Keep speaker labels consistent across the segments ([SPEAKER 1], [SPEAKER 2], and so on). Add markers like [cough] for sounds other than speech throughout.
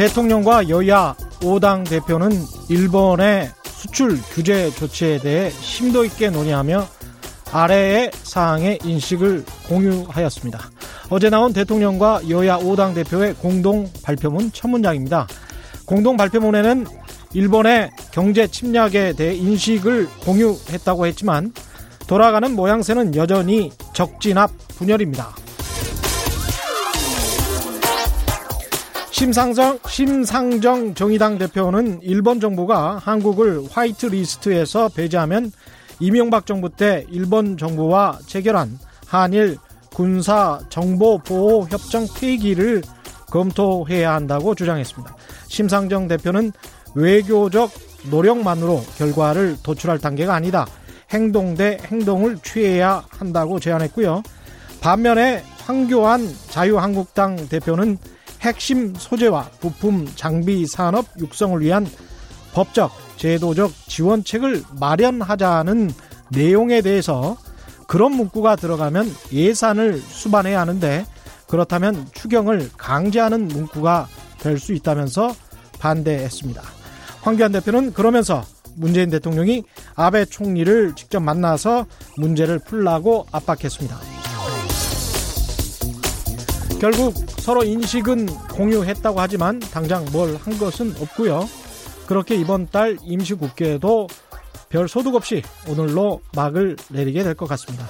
[SPEAKER 1] 대통령과 여야 5당 대표는 일본의 수출 규제 조치에 대해 심도 있게 논의하며 아래의 사항의 인식을 공유하였습니다. 어제 나온 대통령과 여야 5당 대표의 공동 발표문 첫 문장입니다. 공동 발표문에는 일본의 경제 침략에 대해 인식을 공유했다고 했지만 돌아가는 모양새는 여전히 적진압 분열입니다. 심상정, 심상정 정의당 대표는 일본 정부가 한국을 white list에서 배제하면 이명박 정부 때 일본 정부와 체결한 한일 군사 정보 보호 협정 폐기를 검토해야 한다고 주장했습니다. 심상정 대표는 외교적 노력만으로 결과를 도출할 단계가 아니다. 행동 대 행동을 취해야 한다고 제안했고요. 반면에 황교안 자유한국당 대표는 핵심 소재와 부품 장비 산업 육성을 위한 법적, 제도적 지원책을 마련하자는 내용에 대해서 그런 문구가 들어가면 예산을 수반해야 하는데 그렇다면 추경을 강제하는 문구가 될 수 있다면서 반대했습니다. 황교안 대표는 그러면서 문재인 대통령이 아베 총리를 직접 만나서 문제를 풀라고 압박했습니다. 결국 서로 인식은 공유했다고 하지만 당장 뭘 한 것은 없고요. 그렇게 이번 달 임시국회에도 별 소득 없이 오늘로 막을 내리게 될 것 같습니다.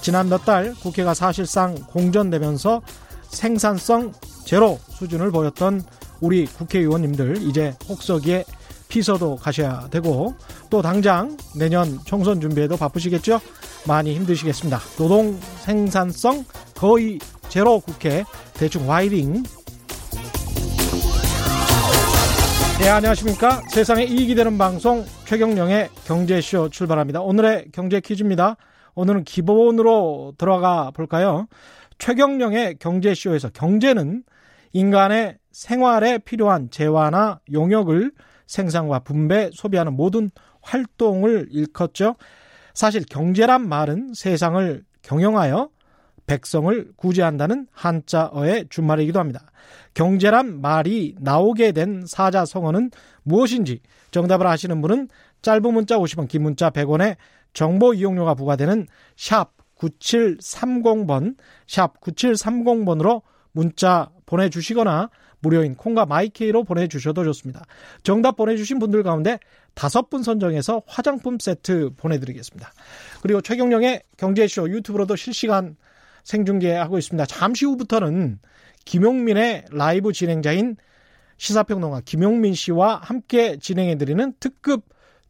[SPEAKER 1] 지난 몇 달 국회가 사실상 공전되면서 생산성 제로 수준을 보였던 우리 국회의원님들 이제 혹서기에 피서도 가셔야 되고 또 당장 내년 총선 준비에도 바쁘시겠죠? 많이 힘드시겠습니다. 노동 생산성 거의 제로 국회 대충 와이링. 네 안녕하십니까? 세상에 이익이 되는 방송 최경령의 경제쇼 출발합니다. 오늘의 경제 퀴즈입니다. 오늘은 기본으로 들어가 볼까요? 최경령의 경제쇼에서 경제는 인간의 생활에 필요한 재화나 용역을 생산과 분배, 소비하는 모든 활동을 일컫죠. 사실 경제란 말은 세상을 경영하여 백성을 구제한다는 한자어의 준말이기도 합니다. 경제란 말이 나오게 된 사자성어는 무엇인지 정답을 아시는 분은 짧은 문자 50원, 긴 문자 100원에 정보 이용료가 부과되는 샵 9730번, 샵 9730번으로 문자 보내주시거나 무료인 콩과 마이케이로 보내주셔도 좋습니다. 정답 보내주신 분들 가운데 다섯 분 선정해서 화장품 세트 보내드리겠습니다. 그리고 최경영의 경제쇼 유튜브로도 실시간 생중계하고 있습니다. 잠시 후부터는 김용민의 라이브 진행자인 시사평론가 김용민 씨와 함께 진행해드리는 특급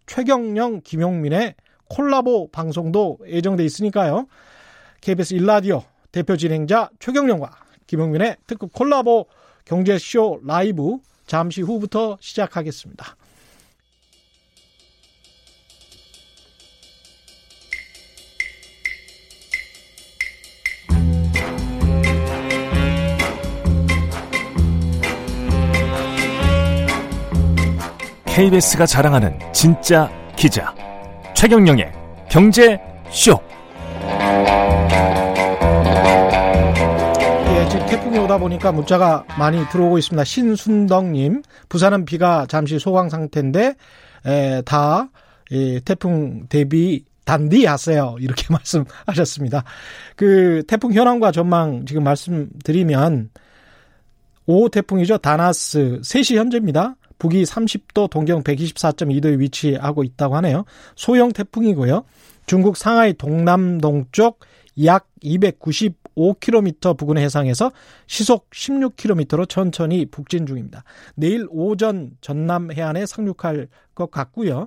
[SPEAKER 1] 최경령 김용민의 콜라보 방송도 예정돼 있으니까요. KBS 일라디오 대표 진행자 최경령과 김용민의 특급 콜라보 경제쇼 라이브 잠시 후부터 시작하겠습니다.
[SPEAKER 2] KBS가 자랑하는 진짜 기자 최경영의 경제 쇼.
[SPEAKER 1] 예, 지금 태풍이 오다 보니까 문자가 많이 들어오고 있습니다. 신순덕님, 부산은 비가 잠시 소강 상태인데 에, 다 예, 태풍 대비 단디 하세요. 이렇게 [laughs] 말씀하셨습니다. 그 태풍 현황과 전망 지금 말씀드리면 5호 태풍이죠. 다나스 3시 현재입니다. 북위 30도, 동경 124.2도에 위치하고 있다고 하네요. 소형 태풍이고요. 중국 상하이 동남동쪽 약 295km 부근의 해상에서 시속 16km로 천천히 북진 중입니다. 내일 오전 전남 해안에 상륙할 것 같고요.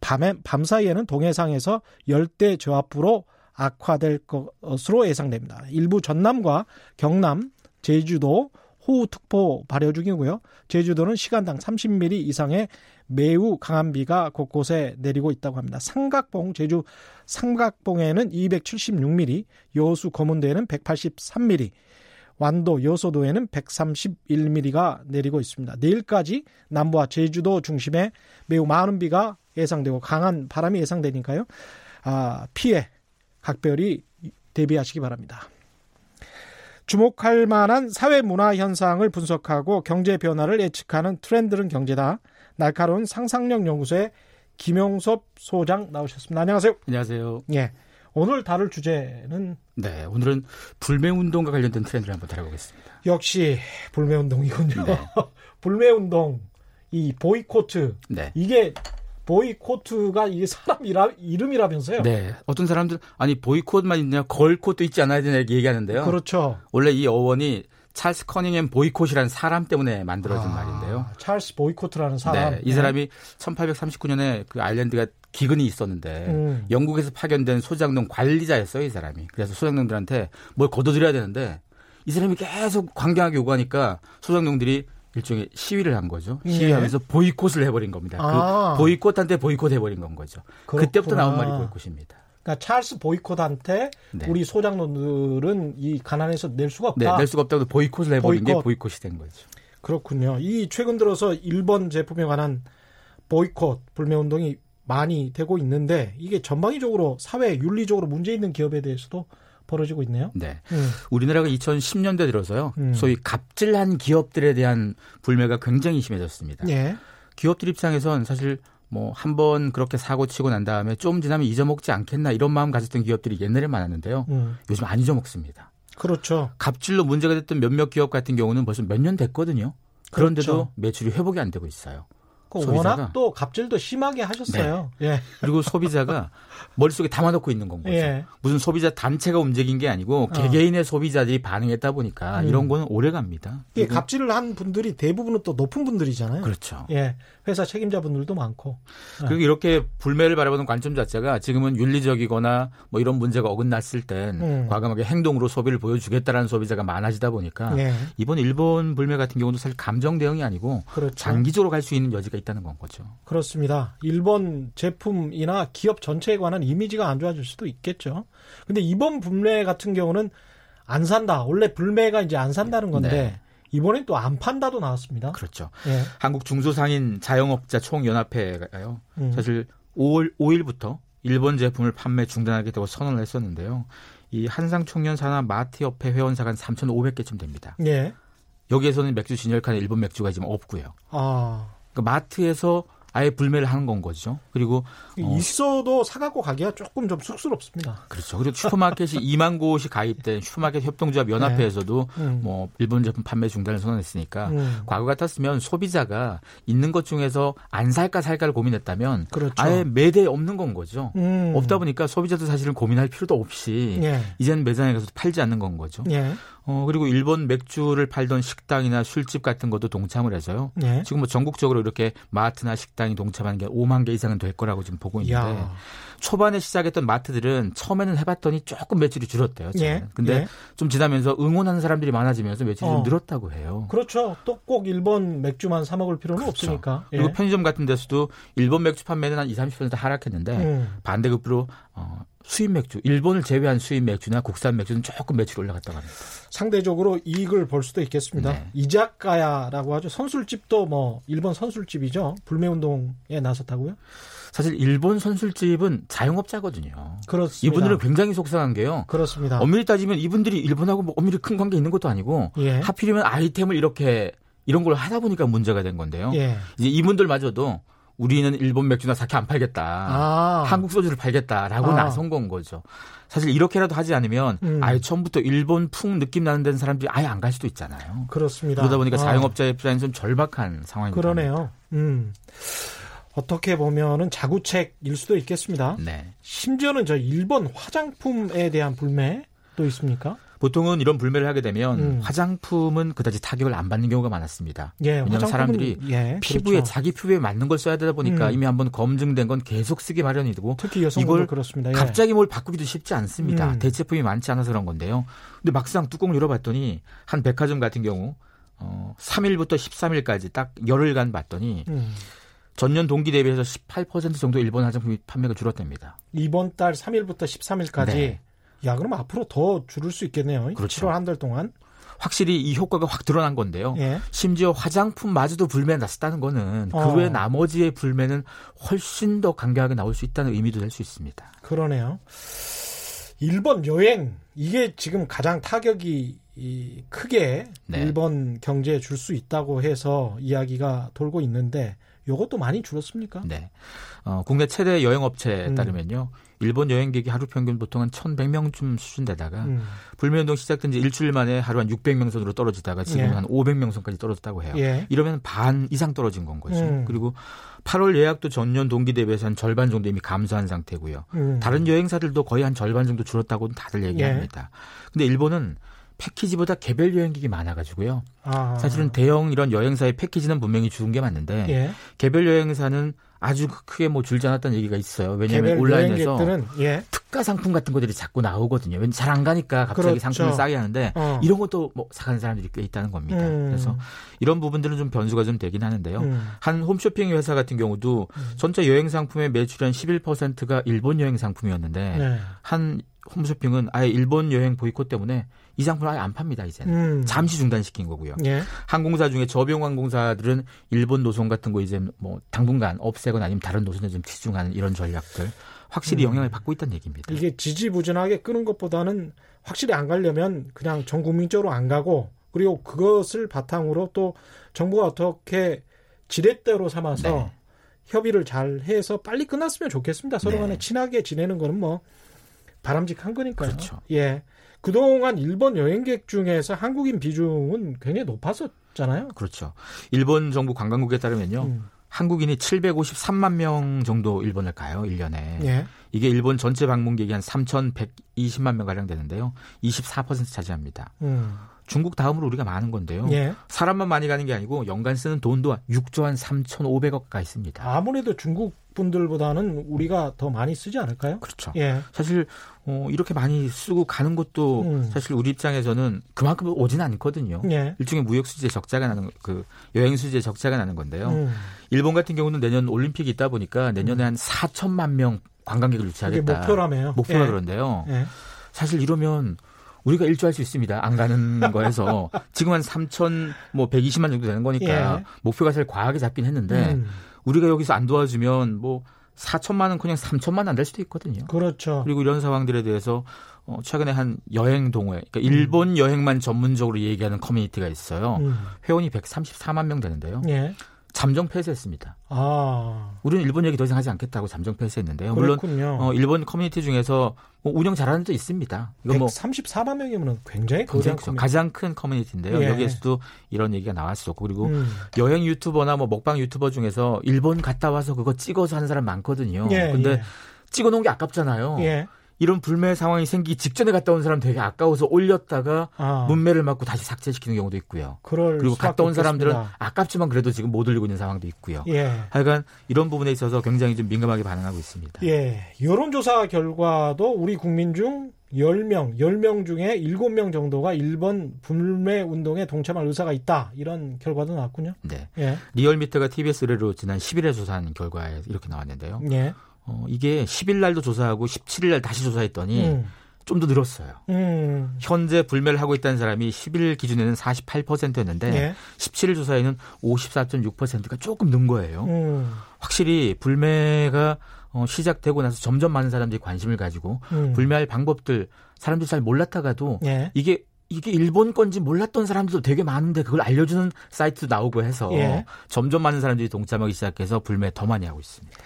[SPEAKER 1] 밤에, 밤 사이에는 동해상에서 열대 저압부로 악화될 것으로 예상됩니다. 일부 전남과 경남, 제주도, 호우특보 발효 중이고요. 제주도는 시간당 30mm 이상의 매우 강한 비가 곳곳에 내리고 있다고 합니다. 삼각봉, 제주 삼각봉에는 276mm, 여수 검은도에는 183mm, 완도 여소도에는 131mm가 내리고 있습니다. 내일까지 남부와 제주도 중심에 매우 많은 비가 예상되고 강한 바람이 예상되니까요. 아, 피해 각별히 대비하시기 바랍니다. 주목할 만한 사회 문화 현상을 분석하고 경제 변화를 예측하는 트렌드는 경제다. 날카로운 상상력 연구소의 김용섭 소장 나오셨습니다. 안녕하세요.
[SPEAKER 3] 안녕하세요.
[SPEAKER 1] 예. 오늘 다룰 주제는
[SPEAKER 3] 네, 오늘은 불매 운동과 관련된 트렌드를 한번 다뤄보겠습니다.
[SPEAKER 1] 역시 불매 운동이군요.
[SPEAKER 3] 네. [laughs]
[SPEAKER 1] 불매 운동 이 보이코트
[SPEAKER 3] 네.
[SPEAKER 1] 이게 보이코트가 이게 사람 이라, 이름이라면서요?
[SPEAKER 3] 네. 어떤 사람들 아니 보이콧만 있냐 girlcott도 있지 않아야 되냐 이렇게 얘기하는데요.
[SPEAKER 1] 그렇죠.
[SPEAKER 3] 원래 이 어원이 찰스 커닝햄 보이콧이라는 사람 때문에 만들어진
[SPEAKER 1] 아,
[SPEAKER 3] 말인데요.
[SPEAKER 1] 찰스 보이코트라는 사람.
[SPEAKER 3] 네, 이 사람이 1839년에 그 아일랜드가 기근이 있었는데
[SPEAKER 1] 음.
[SPEAKER 3] 영국에서 파견된 소작농 관리자였어요, 이 사람이. 그래서 소작농들한테 뭘 거둬들여야 되는데 이 사람이 계속 강경하게 요구하니까 소작농들이 일종의 시위를 한 거죠.
[SPEAKER 1] 예.
[SPEAKER 3] 시위하면서 보이콧을 해버린 겁니다.
[SPEAKER 1] 아.
[SPEAKER 3] 그 보이콧한테 보이콧 해버린 건 거죠.
[SPEAKER 1] 그렇구나.
[SPEAKER 3] 그때부터 나온 말이 보이콧입니다.
[SPEAKER 1] 그러니까 찰스 보이콧한테
[SPEAKER 3] 네.
[SPEAKER 1] 우리 소장농들은 이 가난해서 낼 수가
[SPEAKER 3] 네,
[SPEAKER 1] 없다.
[SPEAKER 3] 낼 수가 없다고 보이콧을 해버린
[SPEAKER 1] 보이콧.
[SPEAKER 3] 게 보이콧이 된 거죠.
[SPEAKER 1] 그렇군요. 이 최근 들어서 일본 제품에 관한 보이콧 불매 운동이 많이 되고 있는데 이게 전방위적으로 사회 윤리적으로 문제 있는 기업에 대해서도 벌어지고 있네요.
[SPEAKER 3] 네.
[SPEAKER 1] 음.
[SPEAKER 3] 우리나라가 2010년대 들어서요.
[SPEAKER 1] 음.
[SPEAKER 3] 소위 갑질한 기업들에 대한 불매가 굉장히 심해졌습니다.
[SPEAKER 1] 예.
[SPEAKER 3] 기업들 입장에선 사실 뭐 한 번 그렇게 사고 치고 난 다음에 좀 지나면 잊어먹지 않겠나 이런 마음 가졌던 기업들이 옛날에 많았는데요.
[SPEAKER 1] 음.
[SPEAKER 3] 요즘 안 잊어먹습니다.
[SPEAKER 1] 그렇죠.
[SPEAKER 3] 갑질로 문제가 됐던 몇몇 기업 같은 경우는 벌써 몇 년 됐거든요. 그런데도
[SPEAKER 1] 그렇죠.
[SPEAKER 3] 매출이 회복이 안 되고 있어요.
[SPEAKER 1] 그. 워낙 또 갑질도 심하게 하셨어요. 예.
[SPEAKER 3] 그리고 소비자가 [laughs] 머릿속에 담아놓고 있는 건 거죠.
[SPEAKER 1] 예.
[SPEAKER 3] 무슨 소비자 단체가 움직인 게 아니고
[SPEAKER 1] 어.
[SPEAKER 3] 개개인의 소비자들이 반응했다 보니까
[SPEAKER 1] 음.
[SPEAKER 3] 이런 거는 오래 갑니다. 그리고-
[SPEAKER 1] 갑질을 한 분들이 대부분은 또 높은 분들이잖아요.
[SPEAKER 3] 그렇죠.
[SPEAKER 1] 예. 회사 책임자분들도 많고.
[SPEAKER 3] 그리고 이렇게 불매를 바라보는 관점 자체가 지금은 윤리적이거나 뭐 이런 문제가 어긋났을 땐
[SPEAKER 1] 음.
[SPEAKER 3] 과감하게 행동으로 소비를 보여주겠다라는 소비자가 많아지다 보니까
[SPEAKER 1] 예.
[SPEAKER 3] 이번 일본 불매 같은 경우도 사실 감정 대응이 아니고
[SPEAKER 1] 그렇죠.
[SPEAKER 3] 장기적으로 갈 수 있는 여지가 있다는 건 거죠.
[SPEAKER 1] 그렇습니다. 일본 제품이나 기업 전체에 관한 이미지가 안 좋아질 수도 있겠죠. 근데 이번 불매 같은 경우는 안 산다. 원래 불매가 이제 안 산다는 건데
[SPEAKER 3] 네.
[SPEAKER 1] 이번엔 또 안 판다도 나왔습니다.
[SPEAKER 3] 그렇죠.
[SPEAKER 1] 예.
[SPEAKER 3] 한국 중소상인 자영업자 총연합회가요.
[SPEAKER 1] 음.
[SPEAKER 3] 사실 5월 5일부터 일본 제품을 판매 중단하겠다고 선언을 했었는데요. 이 한상 청년 산업 마트 협회 회원사가 한 3,500개쯤 됩니다.
[SPEAKER 1] 예.
[SPEAKER 3] 여기에서는 맥주 진열칸에 일본 맥주가 지금 없고요.
[SPEAKER 1] 아.
[SPEAKER 3] 그러니까 마트에서 아예 불매를 하는 건 거죠. 그리고 어,
[SPEAKER 1] 있어도 사갖고 가기가 조금 좀 쑥스럽습니다.
[SPEAKER 3] 그렇죠. 그리고 슈퍼마켓이 [laughs] 2만 곳이 가입된 슈퍼마켓 협동조합 연합회에서도
[SPEAKER 1] 음.
[SPEAKER 3] 뭐 일본 제품 판매 중단을 선언했으니까
[SPEAKER 1] 음.
[SPEAKER 3] 과거 같았으면 소비자가 있는 것 중에서 안 살까 살까를 고민했다면
[SPEAKER 1] 그렇죠.
[SPEAKER 3] 아예 매대에 없는 건 거죠.
[SPEAKER 1] 음.
[SPEAKER 3] 없다 보니까 소비자도 사실은 고민할 필요도 없이
[SPEAKER 1] 예.
[SPEAKER 3] 이제는 매장에 가서 팔지 않는 건 거죠.
[SPEAKER 1] 예.
[SPEAKER 3] 어 그리고 일본 맥주를 팔던 식당이나 술집 같은 것도 동참을 해서요.
[SPEAKER 1] 예.
[SPEAKER 3] 지금 뭐 전국적으로 이렇게 마트나 식당이 동참하는 게 5만 개 이상은 될 거라고 지금 보고 있는데
[SPEAKER 1] 야.
[SPEAKER 3] 초반에 시작했던 마트들은 처음에는 해봤더니 조금 매출이 줄었대요. 저는.
[SPEAKER 1] 예.
[SPEAKER 3] 근데
[SPEAKER 1] 예.
[SPEAKER 3] 좀 지나면서 응원하는 사람들이 많아지면서 매출이
[SPEAKER 1] 어.
[SPEAKER 3] 좀 늘었다고 해요.
[SPEAKER 1] 그렇죠. 또 꼭 일본 맥주만 사 먹을 필요는
[SPEAKER 3] 그렇죠.
[SPEAKER 1] 없으니까. 예.
[SPEAKER 3] 그리고 편의점 같은 데서도 일본 맥주 판매는 한 20, 30% 하락했는데
[SPEAKER 1] 음.
[SPEAKER 3] 반대급부로 어, 수입 맥주, 일본을 제외한 수입 맥주나 국산 맥주는 조금 매출이 올라갔다고 합니다.
[SPEAKER 1] 상대적으로 이익을 볼 수도 있겠습니다.
[SPEAKER 3] 네.
[SPEAKER 1] 이자카야라고 하죠. 선술집도 뭐 일본 선술집이죠. 불매 운동에 나섰다고요?
[SPEAKER 3] 사실 일본 선술집은 자영업자거든요.
[SPEAKER 1] 그렇습니다.
[SPEAKER 3] 이분들은 굉장히 속상한 게요.
[SPEAKER 1] 그렇습니다.
[SPEAKER 3] 엄밀히 따지면 이분들이 일본하고 뭐 엄밀히 큰 관계 있는 것도 아니고
[SPEAKER 1] 예.
[SPEAKER 3] 하필이면 아이템을 이렇게 이런 걸 하다 보니까 문제가 된 건데요.
[SPEAKER 1] 예.
[SPEAKER 3] 이제 이분들마저도 우리는 일본 맥주나 사케 안 팔겠다.
[SPEAKER 1] 아.
[SPEAKER 3] 한국 소주를 팔겠다라고
[SPEAKER 1] 아.
[SPEAKER 3] 나선 건 거죠. 사실 이렇게라도 하지 않으면
[SPEAKER 1] 음.
[SPEAKER 3] 아예 처음부터 일본 풍 느낌 나는 데는 사람들이 아예 안 갈 수도 있잖아요.
[SPEAKER 1] 그렇습니다.
[SPEAKER 3] 그러다 보니까
[SPEAKER 1] 아,
[SPEAKER 3] 자영업자 입장에서 좀 절박한 상황입니다.
[SPEAKER 1] 그러네요. 음. 어떻게 보면은 자구책일 수도 있겠습니다.
[SPEAKER 3] 네.
[SPEAKER 1] 심지어는 저 일본 화장품에 대한 불매도 있습니까?
[SPEAKER 3] 보통은 이런 불매를 하게 되면
[SPEAKER 1] 음.
[SPEAKER 3] 화장품은 그다지 타격을 안 받는 경우가 많았습니다.
[SPEAKER 1] 예,
[SPEAKER 3] 왜냐하면 사람들이
[SPEAKER 1] 예,
[SPEAKER 3] 피부에
[SPEAKER 1] 그렇죠.
[SPEAKER 3] 자기 피부에 맞는 걸 써야 되다 보니까
[SPEAKER 1] 음.
[SPEAKER 3] 이미 한번 검증된 건 계속 쓰기 마련이고
[SPEAKER 1] 특히
[SPEAKER 3] 이걸
[SPEAKER 1] 그렇습니다. 예.
[SPEAKER 3] 갑자기 뭘 바꾸기도 쉽지 않습니다.
[SPEAKER 1] 음.
[SPEAKER 3] 대체품이 많지 않아서 그런 건데요. 근데 막상 뚜껑을 열어봤더니 한 백화점 같은 경우 어, 3일부터 13일까지 딱 열흘간 봤더니
[SPEAKER 1] 음.
[SPEAKER 3] 전년 동기 대비해서 18% 정도 일본 화장품이 판매가 줄었답니다.
[SPEAKER 1] 이번 달 3일부터 13일까지
[SPEAKER 3] 네.
[SPEAKER 1] 야 그럼 앞으로 더 줄을 수 있겠네요.
[SPEAKER 3] 그렇죠.
[SPEAKER 1] 7월 한 달 동안.
[SPEAKER 3] 확실히 이 효과가 확 드러난 건데요.
[SPEAKER 1] 예.
[SPEAKER 3] 심지어 화장품 마저도 불매 났었다는 거는
[SPEAKER 1] 어.
[SPEAKER 3] 그외 나머지의 불매는 훨씬 더 강경하게 나올 수 있다는 의미도 될 수 있습니다.
[SPEAKER 1] 그러네요. 일본 여행 이게 지금 가장 타격이 이 크게
[SPEAKER 3] 네.
[SPEAKER 1] 일본 경제에 줄 수 있다고 해서 이야기가 돌고 있는데 요것도 많이 줄었습니까?
[SPEAKER 3] 네. 어, 국내 최대 여행업체에
[SPEAKER 1] 음.
[SPEAKER 3] 따르면요. 일본 여행객이 하루 평균 보통 한 1,100명쯤 수준되다가
[SPEAKER 1] 음.
[SPEAKER 3] 불매운동 시작된 지 일주일 만에 하루 한 600명 선으로 떨어지다가 지금
[SPEAKER 1] 예.
[SPEAKER 3] 한 500명 선까지 떨어졌다고 해요.
[SPEAKER 1] 예.
[SPEAKER 3] 이러면 반 이상 떨어진 건 거죠.
[SPEAKER 1] 음.
[SPEAKER 3] 그리고 8월 예약도 전년 동기 대비해서 한 절반 정도 이미 감소한 상태고요.
[SPEAKER 1] 음.
[SPEAKER 3] 다른 여행사들도 거의 한 절반 정도 줄었다고는 다들 얘기합니다. 근데 일본은 패키지보다 개별 여행객이 많아가지고요.
[SPEAKER 1] 아.
[SPEAKER 3] 사실은 대형 이런 여행사의 패키지는 분명히 줄은 게 맞는데
[SPEAKER 1] 예.
[SPEAKER 3] 개별 여행사는 아주 크게 뭐 줄지 않았다는 얘기가 있어요. 왜냐하면 온라인에서
[SPEAKER 1] 예.
[SPEAKER 3] 특가 상품 같은 것들이 자꾸 나오거든요. 왠지 잘 안 가니까 갑자기
[SPEAKER 1] 그렇죠.
[SPEAKER 3] 상품을 싸게 하는데
[SPEAKER 1] 어.
[SPEAKER 3] 이런 것도 뭐 사가는 사람들이 꽤 있다는 겁니다.
[SPEAKER 1] 음.
[SPEAKER 3] 그래서 이런 부분들은 좀 변수가 좀 되긴 하는데요.
[SPEAKER 1] 음.
[SPEAKER 3] 한 홈쇼핑 회사 같은 경우도 전체 여행 상품의 매출의 한 11%가 일본 여행 상품이었는데
[SPEAKER 1] 네.
[SPEAKER 3] 한 홈쇼핑은 아예 일본 여행 보이콧 때문에 이 상품을 아예 안 팝니다 이제는.
[SPEAKER 1] 음.
[SPEAKER 3] 잠시 중단시킨 거고요.
[SPEAKER 1] 예.
[SPEAKER 3] 항공사 중에 저비용 항공사들은 일본 노선 같은 거 이제 뭐 당분간 없애거나 아니면 다른 노선에 좀 치중하는 이런 전략들 확실히 영향을 받고 있다는 얘기입니다.
[SPEAKER 1] 음. 이게 지지부진하게 끄는 것보다는 확실히 안 가려면 그냥 전 국민적으로 안 가고 그리고 그것을 바탕으로 또 정부가 어떻게 지렛대로 삼아서
[SPEAKER 3] 네.
[SPEAKER 1] 협의를 잘 해서 빨리 끝났으면 좋겠습니다. 서로
[SPEAKER 3] 네.
[SPEAKER 1] 간에 친하게 지내는 거는 뭐 바람직한 거니까요.
[SPEAKER 3] 그렇죠.
[SPEAKER 1] 예. 그동안 일본 여행객 중에서 한국인 비중은 굉장히 높았었잖아요.
[SPEAKER 3] 그렇죠. 일본 정부 관광국에 따르면요.
[SPEAKER 1] 음.
[SPEAKER 3] 한국인이 753만 명 정도 일본을 가요, 1년에.
[SPEAKER 1] 예.
[SPEAKER 3] 이게 일본 전체 방문객이 한 3,120만 명 가량 되는데요. 24% 차지합니다.
[SPEAKER 1] 음.
[SPEAKER 3] 중국 다음으로 우리가 많은 건데요.
[SPEAKER 1] 예.
[SPEAKER 3] 사람만 많이 가는 게 아니고 연간 쓰는 돈도 6조 한 3,500억 가 있습니다.
[SPEAKER 1] 아무래도 중국 분들보다는 우리가 더 많이 쓰지 않을까요?
[SPEAKER 3] 그렇죠.
[SPEAKER 1] 예.
[SPEAKER 3] 사실 어, 이렇게 많이 쓰고 가는 것도
[SPEAKER 1] 음.
[SPEAKER 3] 사실 우리 입장에서는 그만큼 오진 않거든요.
[SPEAKER 1] 예.
[SPEAKER 3] 일종의 무역 수지에 적자가 나는 그 여행 수지에 적자가 나는 건데요.
[SPEAKER 1] 음.
[SPEAKER 3] 일본 같은 경우는 내년 올림픽이 있다 보니까 내년에 한 4천만 명 관광객을 유치하겠다.
[SPEAKER 1] 목표라며요.
[SPEAKER 3] 목표가
[SPEAKER 1] 예.
[SPEAKER 3] 그런데요.
[SPEAKER 1] 예.
[SPEAKER 3] 사실 이러면 우리가 일조할 수 있습니다. 안 가는 [laughs] 거에서 지금 한 3천 뭐 120만 정도 되는 거니까
[SPEAKER 1] 예.
[SPEAKER 3] 목표가 사실 과하게 잡긴 했는데
[SPEAKER 1] 음.
[SPEAKER 3] 우리가 여기서 안 도와주면 뭐 4천만은 그냥 3천만 안 될 수도 있거든요.
[SPEAKER 1] 그렇죠.
[SPEAKER 3] 그리고 이런 상황들에 대해서 어, 최근에 한 여행 동호회, 그러니까 일본 여행만 전문적으로 얘기하는 커뮤니티가 있어요.
[SPEAKER 1] 음.
[SPEAKER 3] 회원이 134만 명 되는데요.
[SPEAKER 1] 예.
[SPEAKER 3] 잠정 폐쇄했습니다.
[SPEAKER 1] 아.
[SPEAKER 3] 우리는 일본 얘기 더 이상 하지 않겠다고 잠정 폐쇄했는데요. 물론
[SPEAKER 1] 그렇군요.
[SPEAKER 3] 어, 일본 커뮤니티 중에서 뭐 운영 잘하는 데 있습니다. 이건 뭐
[SPEAKER 1] 134만 명이면 굉장히
[SPEAKER 3] 크죠.
[SPEAKER 1] 커뮤니티.
[SPEAKER 3] 가장 큰 커뮤니티인데요.
[SPEAKER 1] 예.
[SPEAKER 3] 여기에서도 이런 얘기가 나왔었고 그리고
[SPEAKER 1] 음.
[SPEAKER 3] 여행 유튜버나 뭐 먹방 유튜버 중에서 일본 갔다 와서 그거 찍어서 하는 사람 많거든요.
[SPEAKER 1] 예,
[SPEAKER 3] 근데 찍어 놓은 게 아깝잖아요. 이런 불매 상황이 생기기 직전에 갔다 온 사람 되게 아까워서 올렸다가
[SPEAKER 1] 아.
[SPEAKER 3] 몰매를 맞고 다시 삭제시키는 경우도 있고요. 그리고 갔다 온 사람들은
[SPEAKER 1] 없겠습니다.
[SPEAKER 3] 아깝지만 그래도 지금 못 올리고 있는 상황도 있고요.
[SPEAKER 1] 예.
[SPEAKER 3] 하여간 이런 부분에 있어서 굉장히 좀 민감하게 반응하고 있습니다.
[SPEAKER 1] 예. 여론조사 결과도 우리 국민 중 10명, 10명 중에 7명 정도가 일본 불매 운동에 동참할 의사가 있다. 이런 결과도 나왔군요.
[SPEAKER 3] 네.
[SPEAKER 1] 예.
[SPEAKER 3] 리얼미터가 TBS 의뢰로 지난 10일에 조사한 결과에 이렇게 나왔는데요.
[SPEAKER 1] 예.
[SPEAKER 3] 어, 이게 10일 날도 조사하고 17일 날 다시 조사했더니
[SPEAKER 1] 음.
[SPEAKER 3] 좀더 늘었어요.
[SPEAKER 1] 음.
[SPEAKER 3] 현재 불매를 하고 있다는 사람이 10일 기준에는 48%였는데
[SPEAKER 1] 예.
[SPEAKER 3] 17일 조사에는 54.6%가 조금 는 거예요.
[SPEAKER 1] 음.
[SPEAKER 3] 확실히 불매가 어, 시작되고 나서 점점 많은 사람들이 관심을 가지고
[SPEAKER 1] 음.
[SPEAKER 3] 불매할 방법들 사람들이 잘 몰랐다가도
[SPEAKER 1] 예.
[SPEAKER 3] 이게 이게 일본 건지 몰랐던 사람들도 되게 많은데 그걸 알려주는 사이트도 나오고 해서
[SPEAKER 1] 예.
[SPEAKER 3] 점점 많은 사람들이 동참하기 시작해서 불매 더 많이 하고 있습니다.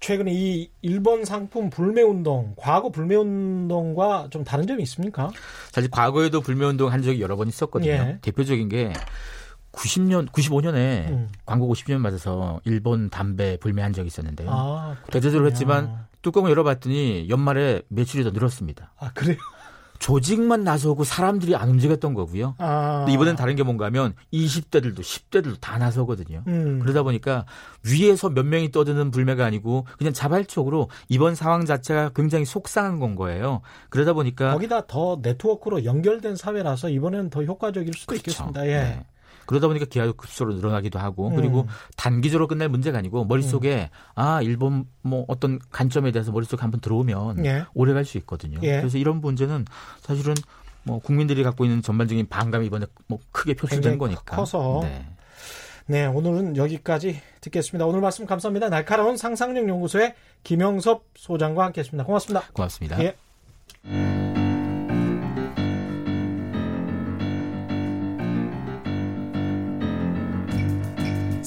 [SPEAKER 1] 최근에 이 일본 상품 불매 운동, 과거 불매 운동과 좀 다른 점이 있습니까?
[SPEAKER 3] 사실 과거에도 불매운동 한 적이 여러 번 있었거든요.
[SPEAKER 1] 예.
[SPEAKER 3] 대표적인 게 90년, 95년에
[SPEAKER 1] 음.
[SPEAKER 3] 광고 50주년 맞아서 일본 담배 불매한 적이 있었는데요.
[SPEAKER 1] 아, 그렇군요.
[SPEAKER 3] 했지만 뚜껑을 열어봤더니 연말에 매출이 더 늘었습니다.
[SPEAKER 1] 아, 그래요?
[SPEAKER 3] 조직만 나서고 사람들이 안 움직였던 거고요.
[SPEAKER 1] 아.
[SPEAKER 3] 이번엔 다른 게 뭔가 하면 20대들도 10대들도 다 나서거든요.
[SPEAKER 1] 음.
[SPEAKER 3] 그러다 보니까 위에서 몇 명이 떠드는 불매가 아니고 그냥 자발적으로 이번 상황 자체가 굉장히 속상한 건 거예요. 그러다 보니까
[SPEAKER 1] 거기다 더 네트워크로 연결된 사회라서 이번에는 더 효과적일 수도
[SPEAKER 3] 그렇죠.
[SPEAKER 1] 있겠습니다. 예.
[SPEAKER 3] 네. 그러다 보니까 기하급수로 늘어나기도 하고
[SPEAKER 1] 음.
[SPEAKER 3] 그리고 단기적으로 끝날 문제가 아니고 머릿속에 아 일본 뭐 어떤 관점에 대해서 머릿속에 한번 들어오면
[SPEAKER 1] 예.
[SPEAKER 3] 오래 갈 수 있거든요.
[SPEAKER 1] 예.
[SPEAKER 3] 그래서 이런 문제는 사실은 뭐 국민들이 갖고 있는 전반적인 반감이 이번에 뭐 크게 표출된 거니까.
[SPEAKER 1] 커서.
[SPEAKER 3] 네.
[SPEAKER 1] 네, 오늘은 여기까지 듣겠습니다. 오늘 말씀 감사합니다. 날카로운 상상력 연구소의 김영섭 소장과 함께했습니다. 고맙습니다.
[SPEAKER 3] 고맙습니다.
[SPEAKER 1] 예.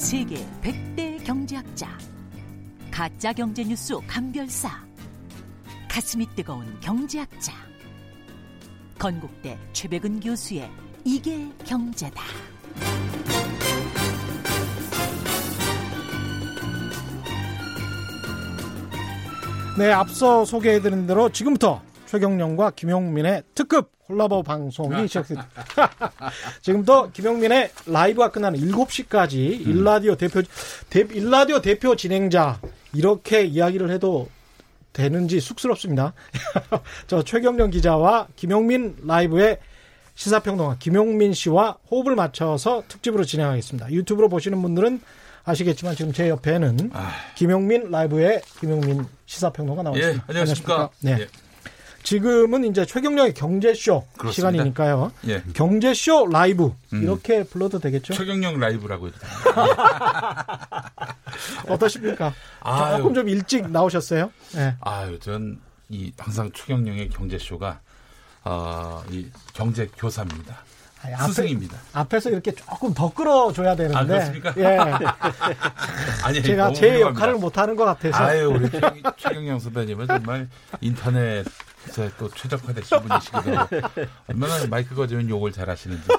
[SPEAKER 4] 세계 100대 경제학자. 가짜 경제 뉴스 감별사. 가슴이 뜨거운 경제학자. 건국대 최백은 교수의 이게 경제다.
[SPEAKER 1] 네, 앞서 소개해드린 대로 지금부터 최경령과 김용민의 특급 콜라보 방송이 시작됩니다. [laughs] 지금부터 김용민의 라이브가 끝나는 7시까지 일라디오 대표, 대, 일라디오 대표 진행자, 이렇게 이야기를 해도 되는지 쑥스럽습니다. [laughs] 저 최경령 기자와 김용민 라이브의 시사평론가 김용민 씨와 호흡을 맞춰서 특집으로 진행하겠습니다. 유튜브로 보시는 분들은 아시겠지만 지금 제 옆에는 김용민 라이브의 김용민 시사평론가 나와
[SPEAKER 5] 예,
[SPEAKER 1] 있습니다.
[SPEAKER 5] 안녕하십니까.
[SPEAKER 1] 네.
[SPEAKER 5] 예.
[SPEAKER 1] 지금은 이제 최경령의 경제쇼
[SPEAKER 5] 그렇습니다.
[SPEAKER 1] 시간이니까요.
[SPEAKER 5] 예.
[SPEAKER 1] 경제쇼 라이브 이렇게 불러도 되겠죠?
[SPEAKER 5] 최경영 라이브라고 해도 됩니다. [laughs]
[SPEAKER 1] 어떠십니까?
[SPEAKER 5] 아유.
[SPEAKER 1] 조금 좀 일찍 나오셨어요? 네.
[SPEAKER 5] 아유, 전 이 항상 최경영의 경제쇼가 어, 이 경제 교사입니다.
[SPEAKER 1] 아니, 앞에-
[SPEAKER 5] 스승입니다.
[SPEAKER 1] 앞에서 이렇게 조금 더 끌어줘야 되는데.
[SPEAKER 5] 아, 그렇습니까?
[SPEAKER 1] 예. [laughs]
[SPEAKER 5] 아니,
[SPEAKER 1] 제가 제
[SPEAKER 5] 훌륭합니다.
[SPEAKER 1] 역할을 못하는 것 같아서.
[SPEAKER 5] 아유, 우리 최, 최경영 선배님은 정말 인터넷 에또 최적화되신 분이시거든요. 얼마나 마이크 거지면 욕을 잘하시는지. [laughs]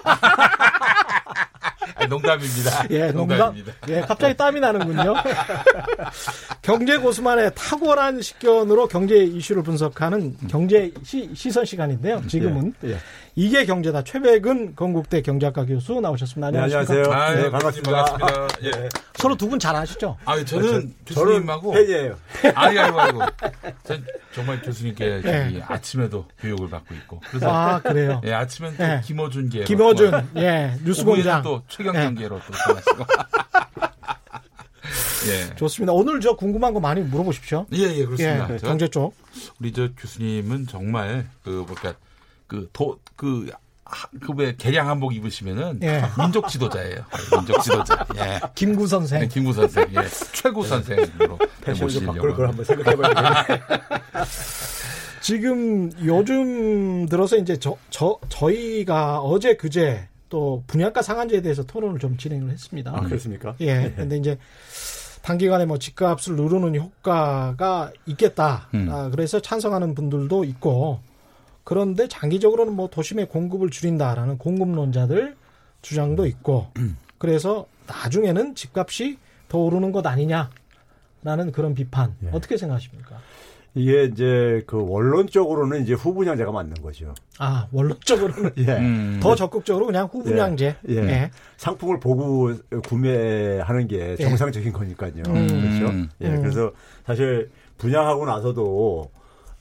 [SPEAKER 5] [laughs] 아니, 농담입니다. [laughs]
[SPEAKER 1] 예, 농담.
[SPEAKER 5] 농담입니다.
[SPEAKER 1] 예, 갑자기 땀이 나는군요. [laughs] 경제 고수만의 탁월한 식견으로 경제 이슈를 분석하는 경제 시, 시선 시간인데요. 지금은
[SPEAKER 6] 예.
[SPEAKER 1] 이게 경제다. 최백은 건국대 경제학과 교수 나오셨습니다.
[SPEAKER 6] 네,
[SPEAKER 1] 안녕하십니까?
[SPEAKER 6] 안녕하세요.
[SPEAKER 5] 아유,
[SPEAKER 6] 네, 반갑습니다.
[SPEAKER 5] 반갑습니다. 예.
[SPEAKER 1] 서로 두 분 잘 아시죠?
[SPEAKER 5] 아, 저는
[SPEAKER 6] 저는
[SPEAKER 5] 교수님하고
[SPEAKER 6] 팬이에요.
[SPEAKER 5] 아니 아이고 아이고. 전 정말 교수님께
[SPEAKER 1] 예.
[SPEAKER 5] 아침에도 교육을 받고 있고. 그래서
[SPEAKER 1] 아, 그래요.
[SPEAKER 5] 예, 아침엔 또
[SPEAKER 1] 예.
[SPEAKER 5] 김어준 계
[SPEAKER 1] 김어준, 예, 뉴스공장.
[SPEAKER 5] 또 최경영계로 또 전하시고. [laughs] 예.
[SPEAKER 1] 좋습니다. 오늘 저 궁금한 거 많이 물어보십시오.
[SPEAKER 5] 예, 예, 그렇습니다.
[SPEAKER 1] 예,
[SPEAKER 5] 저-
[SPEAKER 1] 경제 쪽.
[SPEAKER 5] 우리 저 교수님은 정말 그 뭐랄까 그도그 그왜 개량 한복 입으시면은
[SPEAKER 1] 예. [laughs]
[SPEAKER 5] 민족 지도자예요. 민족 지도자. [laughs] 예.
[SPEAKER 1] 김구 선생.
[SPEAKER 5] 네, 김구 선생, 예. 최고 선생으로
[SPEAKER 6] 바꿀
[SPEAKER 5] 모시려고.
[SPEAKER 6] 걸 한번 생각해봐야 되겠네.
[SPEAKER 1] 지금 요즘 들어서 이제 저, 저, 저희가 어제 그제 또 분양가 상한제에 대해서 토론을 좀 진행을 했습니다.
[SPEAKER 6] 아, 그렇습니까?
[SPEAKER 1] 예. 근데 이제 단기간에 뭐 집값을 누르는 효과가 있겠다.
[SPEAKER 5] 음.
[SPEAKER 1] 아, 그래서 찬성하는 분들도 있고 그런데 장기적으로는 뭐 도심의 공급을 줄인다라는 공급론자들 주장도 있고 그래서 나중에는 집값이 더 오르는 것 아니냐라는 그런 비판
[SPEAKER 6] 예.
[SPEAKER 1] 어떻게 생각하십니까?
[SPEAKER 6] 이게 이제 그 원론적으로는 이제 후분양제가 맞는 거죠.
[SPEAKER 1] 아 원론적으로는 [laughs]
[SPEAKER 6] 예.
[SPEAKER 5] 음.
[SPEAKER 1] 더 적극적으로 그냥 후분양제.
[SPEAKER 6] 예.
[SPEAKER 1] 예.
[SPEAKER 6] 상품을 보고 구매하는 게
[SPEAKER 1] 예.
[SPEAKER 6] 정상적인 거니까요.
[SPEAKER 1] 음.
[SPEAKER 6] 그렇죠. 예.
[SPEAKER 1] 음.
[SPEAKER 6] 그래서 사실 분양하고 나서도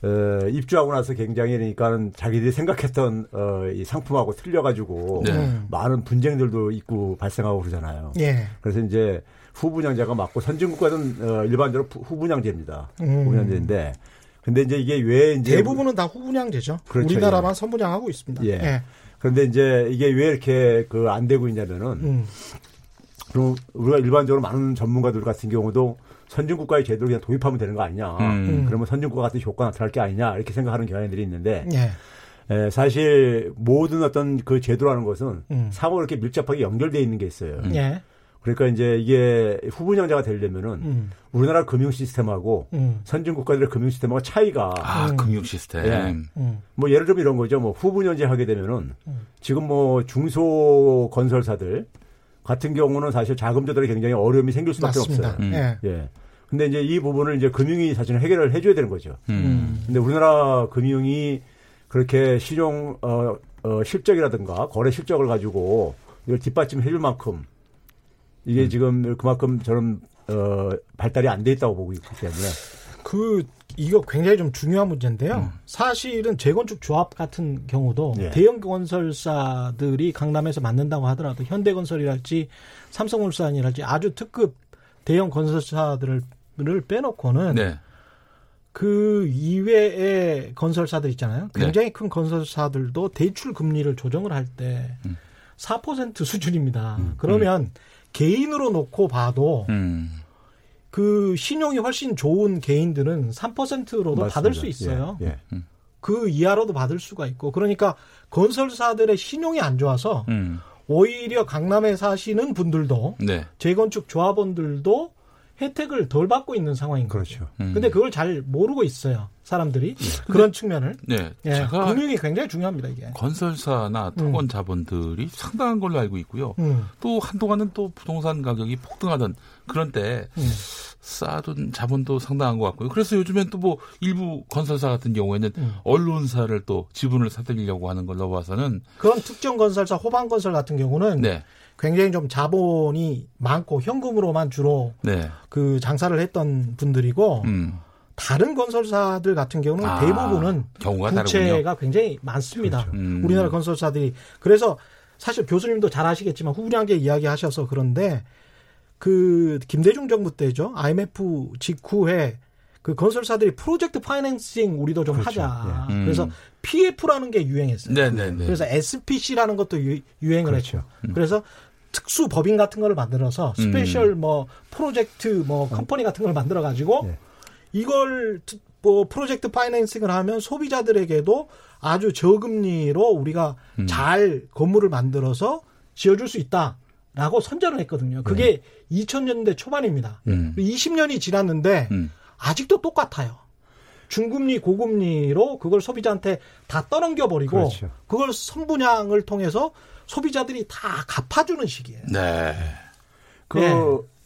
[SPEAKER 6] 어, 입주하고 나서 굉장히 그러니까는 자기들이 생각했던 어, 이 상품하고 틀려가지고
[SPEAKER 5] 네.
[SPEAKER 1] 음.
[SPEAKER 6] 많은 분쟁들도 있고 발생하고 그러잖아요.
[SPEAKER 1] 예.
[SPEAKER 6] 그래서 이제 후분양제가 맞고 선진국가는 어, 일반적으로 후- 후분양제입니다.
[SPEAKER 1] 음.
[SPEAKER 6] 후분양제인데 근데 이제 이게 왜 이제
[SPEAKER 1] 대부분은 다 후분양제죠.
[SPEAKER 6] 그렇죠,
[SPEAKER 1] 우리나라만 선분양하고 있습니다.
[SPEAKER 6] 예.
[SPEAKER 1] 예.
[SPEAKER 6] 그런데 이제 이게 왜 이렇게 그 안 되고 있냐면은
[SPEAKER 1] 음.
[SPEAKER 6] 그럼 우리가 일반적으로 많은 전문가들 같은 경우도 선진국가의 제도를 그냥 도입하면 되는 거 아니냐.
[SPEAKER 5] 음.
[SPEAKER 6] 그러면 선진국가 같은 효과 나타날 게 아니냐 이렇게 생각하는 경향들이 있는데
[SPEAKER 1] 예.
[SPEAKER 6] 에, 사실 모든 어떤 그 제도라는 것은
[SPEAKER 1] 음.
[SPEAKER 6] 상호 이렇게 밀접하게 연결돼 있는 게 있어요.
[SPEAKER 1] 예.
[SPEAKER 6] 그러니까 이제 이게 후분양자가 되려면은
[SPEAKER 1] 음.
[SPEAKER 6] 우리나라 금융 시스템하고
[SPEAKER 1] 음.
[SPEAKER 6] 선진 국가들의 금융 시스템하고 차이가
[SPEAKER 5] 아,
[SPEAKER 1] 음.
[SPEAKER 5] 금융 시스템.
[SPEAKER 6] 예.
[SPEAKER 1] 음.
[SPEAKER 6] 뭐 예를 들면 이런 거죠. 뭐 후분연제 하게 되면은
[SPEAKER 1] 음.
[SPEAKER 6] 지금 뭐 중소 건설사들 같은 경우는 사실 자금 조달에 굉장히 어려움이 생길 수밖에
[SPEAKER 1] 맞습니다.
[SPEAKER 6] 없어요.
[SPEAKER 5] 음.
[SPEAKER 1] 예.
[SPEAKER 6] 예. 근데 이제 이 부분을 이제 금융이 사실은 해결을 해줘야 되는 거죠.
[SPEAKER 5] 음.
[SPEAKER 6] 근데 우리나라 금융이 그렇게 실용 어, 어, 실적이라든가 거래 실적을 가지고 이걸 뒷받침해 줄 만큼 이게
[SPEAKER 1] 음.
[SPEAKER 6] 지금 그만큼 저는 어, 발달이 안 돼 있다고 보고 있기 때문에
[SPEAKER 1] 그 이거 굉장히 좀 중요한 문제인데요.
[SPEAKER 6] 음.
[SPEAKER 1] 사실은 재건축 조합 같은 경우도
[SPEAKER 6] 예.
[SPEAKER 1] 대형 건설사들이 강남에서 만든다고 하더라도 현대건설이랄지 삼성물산이랄지 아주 특급 대형 건설사들을 를 빼놓고는
[SPEAKER 5] 네.
[SPEAKER 1] 그 이외의 건설사들 있잖아요.
[SPEAKER 5] 네.
[SPEAKER 1] 굉장히 큰 건설사들도 대출 금리를 조정을 할때
[SPEAKER 5] 음.
[SPEAKER 1] 4% 수준입니다. 그러면 개인으로 놓고 봐도
[SPEAKER 5] 음.
[SPEAKER 1] 그 신용이 훨씬 좋은 개인들은 3%로도 받을 수 있어요.
[SPEAKER 6] 예, 예.
[SPEAKER 1] 그 이하로도 받을 수가 있고 그러니까 건설사들의 신용이 안 좋아서
[SPEAKER 5] 음.
[SPEAKER 1] 오히려 강남에 사시는 분들도
[SPEAKER 5] 네.
[SPEAKER 1] 재건축 조합원들도 혜택을 덜 받고 있는 상황인 거죠.
[SPEAKER 6] 그렇죠.
[SPEAKER 5] 음.
[SPEAKER 1] 근데 그걸 잘 모르고 있어요. 사람들이 그런 측면을.
[SPEAKER 5] 네.
[SPEAKER 1] 예,
[SPEAKER 5] 제가
[SPEAKER 1] 금융이 굉장히 중요합니다 이게.
[SPEAKER 5] 건설사나 토건 자본들이 상당한 걸로 알고 있고요.
[SPEAKER 1] 음,
[SPEAKER 5] 또 한동안은 또 부동산 가격이 폭등하던 그런 때
[SPEAKER 1] 음.
[SPEAKER 5] 쌓아둔 자본도 상당한 것 같고요. 그래서 요즘엔 또 뭐 일부 건설사 같은 경우에는
[SPEAKER 1] 음.
[SPEAKER 5] 언론사를 또 지분을 사들이려고 하는 걸로 봐서는
[SPEAKER 1] 그런 특정 건설사 호반 건설 같은 경우는
[SPEAKER 5] 네,
[SPEAKER 1] 굉장히 좀 자본이 많고 현금으로만 주로
[SPEAKER 5] 네,
[SPEAKER 1] 그 장사를 했던 분들이고
[SPEAKER 5] 음,
[SPEAKER 1] 다른 건설사들 같은 경우는
[SPEAKER 5] 아,
[SPEAKER 1] 대부분은
[SPEAKER 5] 경우가 다르군요.
[SPEAKER 1] 부채가 굉장히 많습니다.
[SPEAKER 6] 그렇죠.
[SPEAKER 5] 음.
[SPEAKER 1] 우리나라 건설사들이 그래서 사실 교수님도 잘 아시겠지만 후분하게 이야기하셔서 그런데 그 김대중 정부 때죠 IMF 직후에 그 건설사들이 프로젝트 파이낸싱 우리도 좀
[SPEAKER 6] 그렇죠.
[SPEAKER 1] 하자.
[SPEAKER 5] 예. 음.
[SPEAKER 1] 그래서 PF라는 게 유행했어요.
[SPEAKER 5] 네, 네, 네.
[SPEAKER 1] 그래서 SPC라는 것도 유, 행을
[SPEAKER 6] 그렇죠.
[SPEAKER 1] 했죠. 그래서 특수 법인 같은 거를 만들어서
[SPEAKER 5] 음.
[SPEAKER 1] special 뭐 프로젝트 뭐 company 같은 걸 만들어 가지고
[SPEAKER 6] 네.
[SPEAKER 1] 이걸 트- 뭐 프로젝트 파이낸싱을 하면 소비자들에게도 아주 저금리로 우리가
[SPEAKER 5] 음.
[SPEAKER 1] 잘 건물을 만들어서 지어줄 수 있다 라고 선전을 했거든요. 그게 2000년대 초반입니다.
[SPEAKER 5] 네. 음.
[SPEAKER 1] 20년이 지났는데
[SPEAKER 5] 음.
[SPEAKER 1] 아직도 똑같아요. 중금리, 고금리로 그걸 소비자한테 다 떠넘겨 버리고
[SPEAKER 6] 그렇죠.
[SPEAKER 1] 그걸 선분양을 통해서 소비자들이 다 갚아주는 시기예요.
[SPEAKER 5] 네.
[SPEAKER 6] 그,
[SPEAKER 1] 네.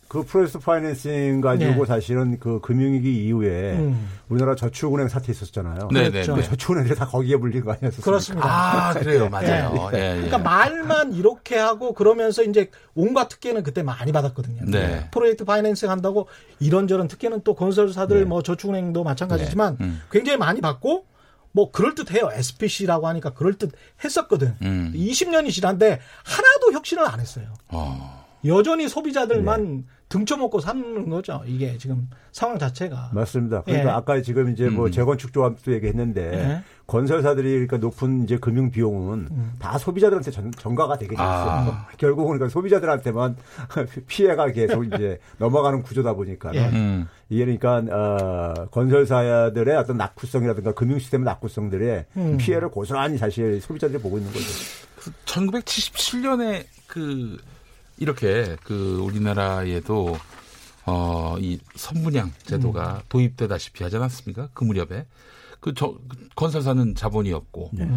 [SPEAKER 6] 그 프로젝트 파이낸싱 가지고
[SPEAKER 1] 네.
[SPEAKER 6] 사실은 그 금융위기 이후에
[SPEAKER 1] 음.
[SPEAKER 6] 우리나라 저축은행 사태 있었잖아요.
[SPEAKER 5] 네, 네,
[SPEAKER 1] 그렇죠.
[SPEAKER 6] 그
[SPEAKER 5] 네.
[SPEAKER 6] 저축은행들이 다 거기에 물린 거 아니었습니까?
[SPEAKER 1] 그렇습니다.
[SPEAKER 5] 아, 그래요. 맞아요. 예, 예.
[SPEAKER 1] 그러니까 말만 이렇게 하고 그러면서 이제 온갖 특혜는 그때 많이 받았거든요.
[SPEAKER 5] 네.
[SPEAKER 1] 프로젝트 파이낸싱 한다고 이런저런 특혜는 또 건설사들
[SPEAKER 6] 네.
[SPEAKER 1] 뭐 저축은행도 마찬가지지만
[SPEAKER 5] 네. 음.
[SPEAKER 1] 굉장히 많이 받고 뭐 그럴듯해요. SPC라고 하니까 그럴듯 했었거든.
[SPEAKER 5] 음.
[SPEAKER 1] 20년이 지났는데 하나도 혁신을 안 했어요.
[SPEAKER 5] 어.
[SPEAKER 1] 여전히 소비자들만 등쳐먹고 사는 거죠. 이게 지금 상황 자체가.
[SPEAKER 6] 맞습니다. 그러니까
[SPEAKER 1] 예.
[SPEAKER 6] 아까 지금 이제 뭐
[SPEAKER 5] 음.
[SPEAKER 6] 재건축 조합도 얘기했는데
[SPEAKER 1] 예.
[SPEAKER 6] 건설사들이 그러니까 높은 이제 금융 비용은
[SPEAKER 1] 음.
[SPEAKER 6] 다 소비자들한테 전, 전가가 되게 돼 있어요.
[SPEAKER 5] 아. [laughs]
[SPEAKER 6] 결국은 그러니까 소비자들한테만 [laughs] 피해가 계속 이제 넘어가는 구조다 보니까
[SPEAKER 1] 예.
[SPEAKER 5] 음.
[SPEAKER 6] 이게 그러니까 어, 건설사들의 어떤 낙후성이라든가 금융 시스템의 낙후성들의
[SPEAKER 1] 음.
[SPEAKER 6] 피해를 고스란히 사실 소비자들이 보고 있는 거죠.
[SPEAKER 5] 1977년에 그 이렇게 그 우리나라에도 어 이 선분양 제도가
[SPEAKER 1] 음.
[SPEAKER 5] 도입되다시피 하지 않았습니까? 그 무렵에 그 저, 건설사는 자본이었고
[SPEAKER 1] 네.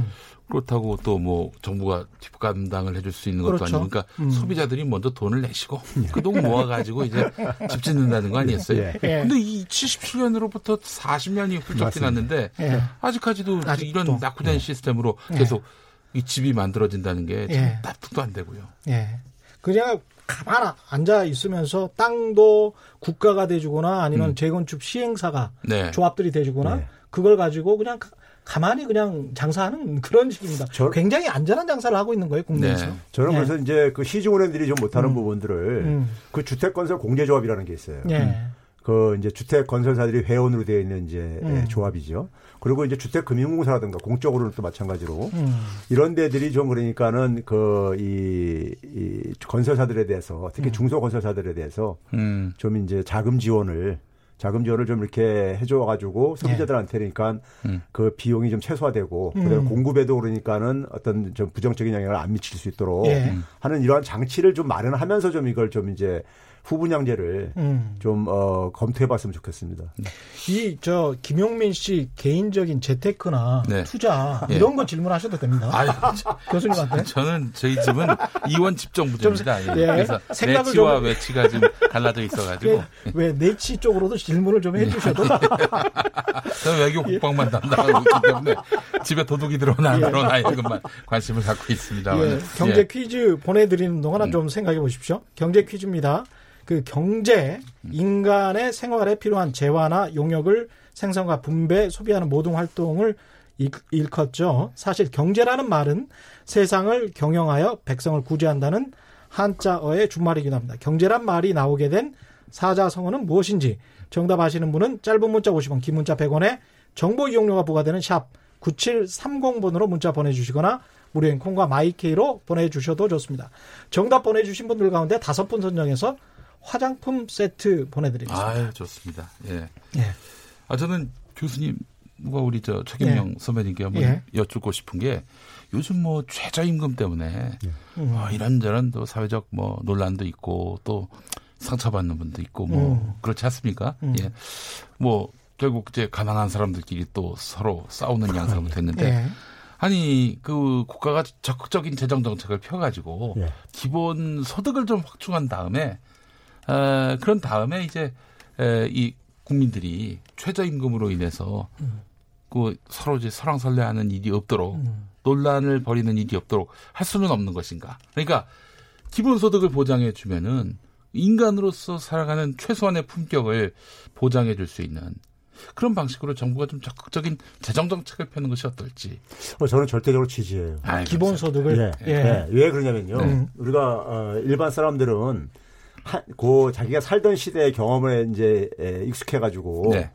[SPEAKER 5] 그렇다고 또 뭐 정부가 뒷감당을 해줄 수 있는 것도
[SPEAKER 1] 그렇죠.
[SPEAKER 5] 아니고 그러니까
[SPEAKER 1] 음.
[SPEAKER 5] 소비자들이 먼저 돈을 내시고 [laughs] 그 돈 모아가지고 이제 집 짓는다는 거 아니었어요?
[SPEAKER 6] 예.
[SPEAKER 1] 예.
[SPEAKER 5] 근데 이 77년으로부터 40년이 훌쩍. 지났는데
[SPEAKER 1] 예.
[SPEAKER 5] 아직까지도
[SPEAKER 1] 아직도.
[SPEAKER 5] 이런 낙후된 시스템으로
[SPEAKER 1] 예.
[SPEAKER 5] 계속 이 집이 만들어진다는 게참
[SPEAKER 1] 예.
[SPEAKER 5] 납득도 안 되고요.
[SPEAKER 1] 예. 그냥 가만 앉아 있으면서 땅도 국가가 대주거나 아니면
[SPEAKER 5] 음.
[SPEAKER 1] 재건축 시행사가
[SPEAKER 5] 네.
[SPEAKER 1] 조합들이 대주거나
[SPEAKER 6] 네.
[SPEAKER 1] 그걸 가지고 그냥 가- 가만히 그냥 장사하는 그런 식입니다.
[SPEAKER 6] 저-
[SPEAKER 1] 굉장히 안전한 장사를 하고 있는 거예요, 국내에서.
[SPEAKER 5] 네.
[SPEAKER 6] 저는
[SPEAKER 1] 예.
[SPEAKER 6] 그래서 이제 그 시중은행들이 좀 못하는
[SPEAKER 1] 음.
[SPEAKER 6] 부분들을
[SPEAKER 1] 음.
[SPEAKER 6] 그 주택건설 공제조합이라는 게 있어요.
[SPEAKER 1] 예.
[SPEAKER 6] 그 이제 주택 건설사들이 회원으로 되어 있는 이제
[SPEAKER 1] 음.
[SPEAKER 6] 조합이죠. 그리고 이제 주택 금융공사라든가 공적으로는 또 마찬가지로
[SPEAKER 1] 음.
[SPEAKER 6] 이런 데들이 좀 그러니까는 그이 이 건설사들에 대해서 특히
[SPEAKER 1] 음.
[SPEAKER 6] 중소 건설사들에 대해서
[SPEAKER 5] 음.
[SPEAKER 6] 좀 이제 자금 지원을 자금 지원을 좀 이렇게 해줘 가지고 소비자들한테 그러니까
[SPEAKER 5] 음.
[SPEAKER 6] 그 비용이 좀 최소화되고
[SPEAKER 1] 음.
[SPEAKER 6] 공급에도 그러니까는 어떤 좀 부정적인 영향을 안 미칠 수 있도록
[SPEAKER 1] 예.
[SPEAKER 6] 하는 이러한 장치를 좀 마련하면서 좀 이걸 좀 이제 후분양제를
[SPEAKER 1] 음.
[SPEAKER 6] 좀 어, 검토해봤으면 좋겠습니다.
[SPEAKER 1] 이 저 김용민 씨 개인적인 재테크나
[SPEAKER 5] 네.
[SPEAKER 1] 투자
[SPEAKER 5] 예.
[SPEAKER 1] 이런 거 질문하셔도 됩니다.
[SPEAKER 5] 아유, 저-
[SPEAKER 1] 교수님한테. [laughs]
[SPEAKER 5] 저는 저희 집은 이원 집정부제입니다.
[SPEAKER 1] 좀,
[SPEAKER 5] 예.
[SPEAKER 1] 예,
[SPEAKER 5] 그래서
[SPEAKER 1] 생각을
[SPEAKER 5] 내치와
[SPEAKER 1] 좀-
[SPEAKER 5] 외치가 좀 갈라져 있어가지고
[SPEAKER 1] 왜, 왜 내치 쪽으로도 질문을 좀 해주셔도 [laughs]
[SPEAKER 5] 저는 외교 국방만 담당하고 있기 때문에 집에 도둑이 들어오나 안
[SPEAKER 1] 예.
[SPEAKER 5] 들어오나 이런 것만 관심을 갖고 있습니다.
[SPEAKER 1] 예, 경제
[SPEAKER 5] 예.
[SPEAKER 1] 퀴즈 보내드리는 동안
[SPEAKER 5] 음.
[SPEAKER 1] 좀 생각해 보십시오. 경제 퀴즈입니다. 그 경제, 인간의 생활에 필요한 재화나 용역을 생산과 분배, 소비하는 모든 활동을 일- 일컫죠. 사실 경제라는 말은 세상을 경영하여 백성을 구제한다는 한자어의 준말이기도 합니다. 경제란 말이 나오게 된 사자성어는 무엇인지 정답 아시는 분은 짧은 문자 50원, 긴 문자 100원에 정보 이용료가 부과되는 샵 9730번으로 문자 보내주시거나 무료인 콩과 마이케이로 보내주셔도 좋습니다. 정답 보내주신 분들 가운데 다섯 분 선정해서 화장품 세트 보내드리겠습니다.
[SPEAKER 5] 아유 좋습니다. 예.
[SPEAKER 1] 예.
[SPEAKER 5] 아 저는 교수님 뭐 우리 저 최경영 선배님께 한번
[SPEAKER 1] 예.
[SPEAKER 5] 여쭙고 싶은 게 요즘 뭐 최저임금 때문에
[SPEAKER 1] 음.
[SPEAKER 5] 뭐 이런저런 또 사회적 뭐 논란도 있고 또 상처받는 분도 있고 뭐
[SPEAKER 1] 음.
[SPEAKER 5] 그렇지 않습니까?
[SPEAKER 1] 음.
[SPEAKER 5] 예. 뭐 결국 이제 가난한 사람들끼리 또 서로 싸우는 양상으로 됐는데
[SPEAKER 1] 예.
[SPEAKER 5] 아니 그 국가가 적극적인 재정 정책을 펴가지고
[SPEAKER 6] 예.
[SPEAKER 5] 기본 소득을 좀 확충한 다음에 에, 그런 다음에 이제 에, 이 국민들이 최저임금으로 인해서 그 서로 이제 설왕설래하는 일이 없도록
[SPEAKER 1] 음.
[SPEAKER 5] 논란을 벌이는 일이 없도록 할 수는 없는 것인가? 그러니까 기본 소득을 보장해 주면은 인간으로서 살아가는 최소한의 품격을 보장해 줄 수 있는 그런 방식으로 정부가 좀 적극적인 재정 정책을 펴는 것이 어떨지.
[SPEAKER 6] 어, 저는 절대적으로 지지해요.
[SPEAKER 5] 아이,
[SPEAKER 1] 기본소득을
[SPEAKER 6] 예.
[SPEAKER 1] 예.
[SPEAKER 6] 예. 왜 그러냐면요.
[SPEAKER 1] 네.
[SPEAKER 6] 우리가 어, 일반 사람들은 한, 그 자기가 살던 시대의 경험에 이제 에, 익숙해가지고
[SPEAKER 5] 네.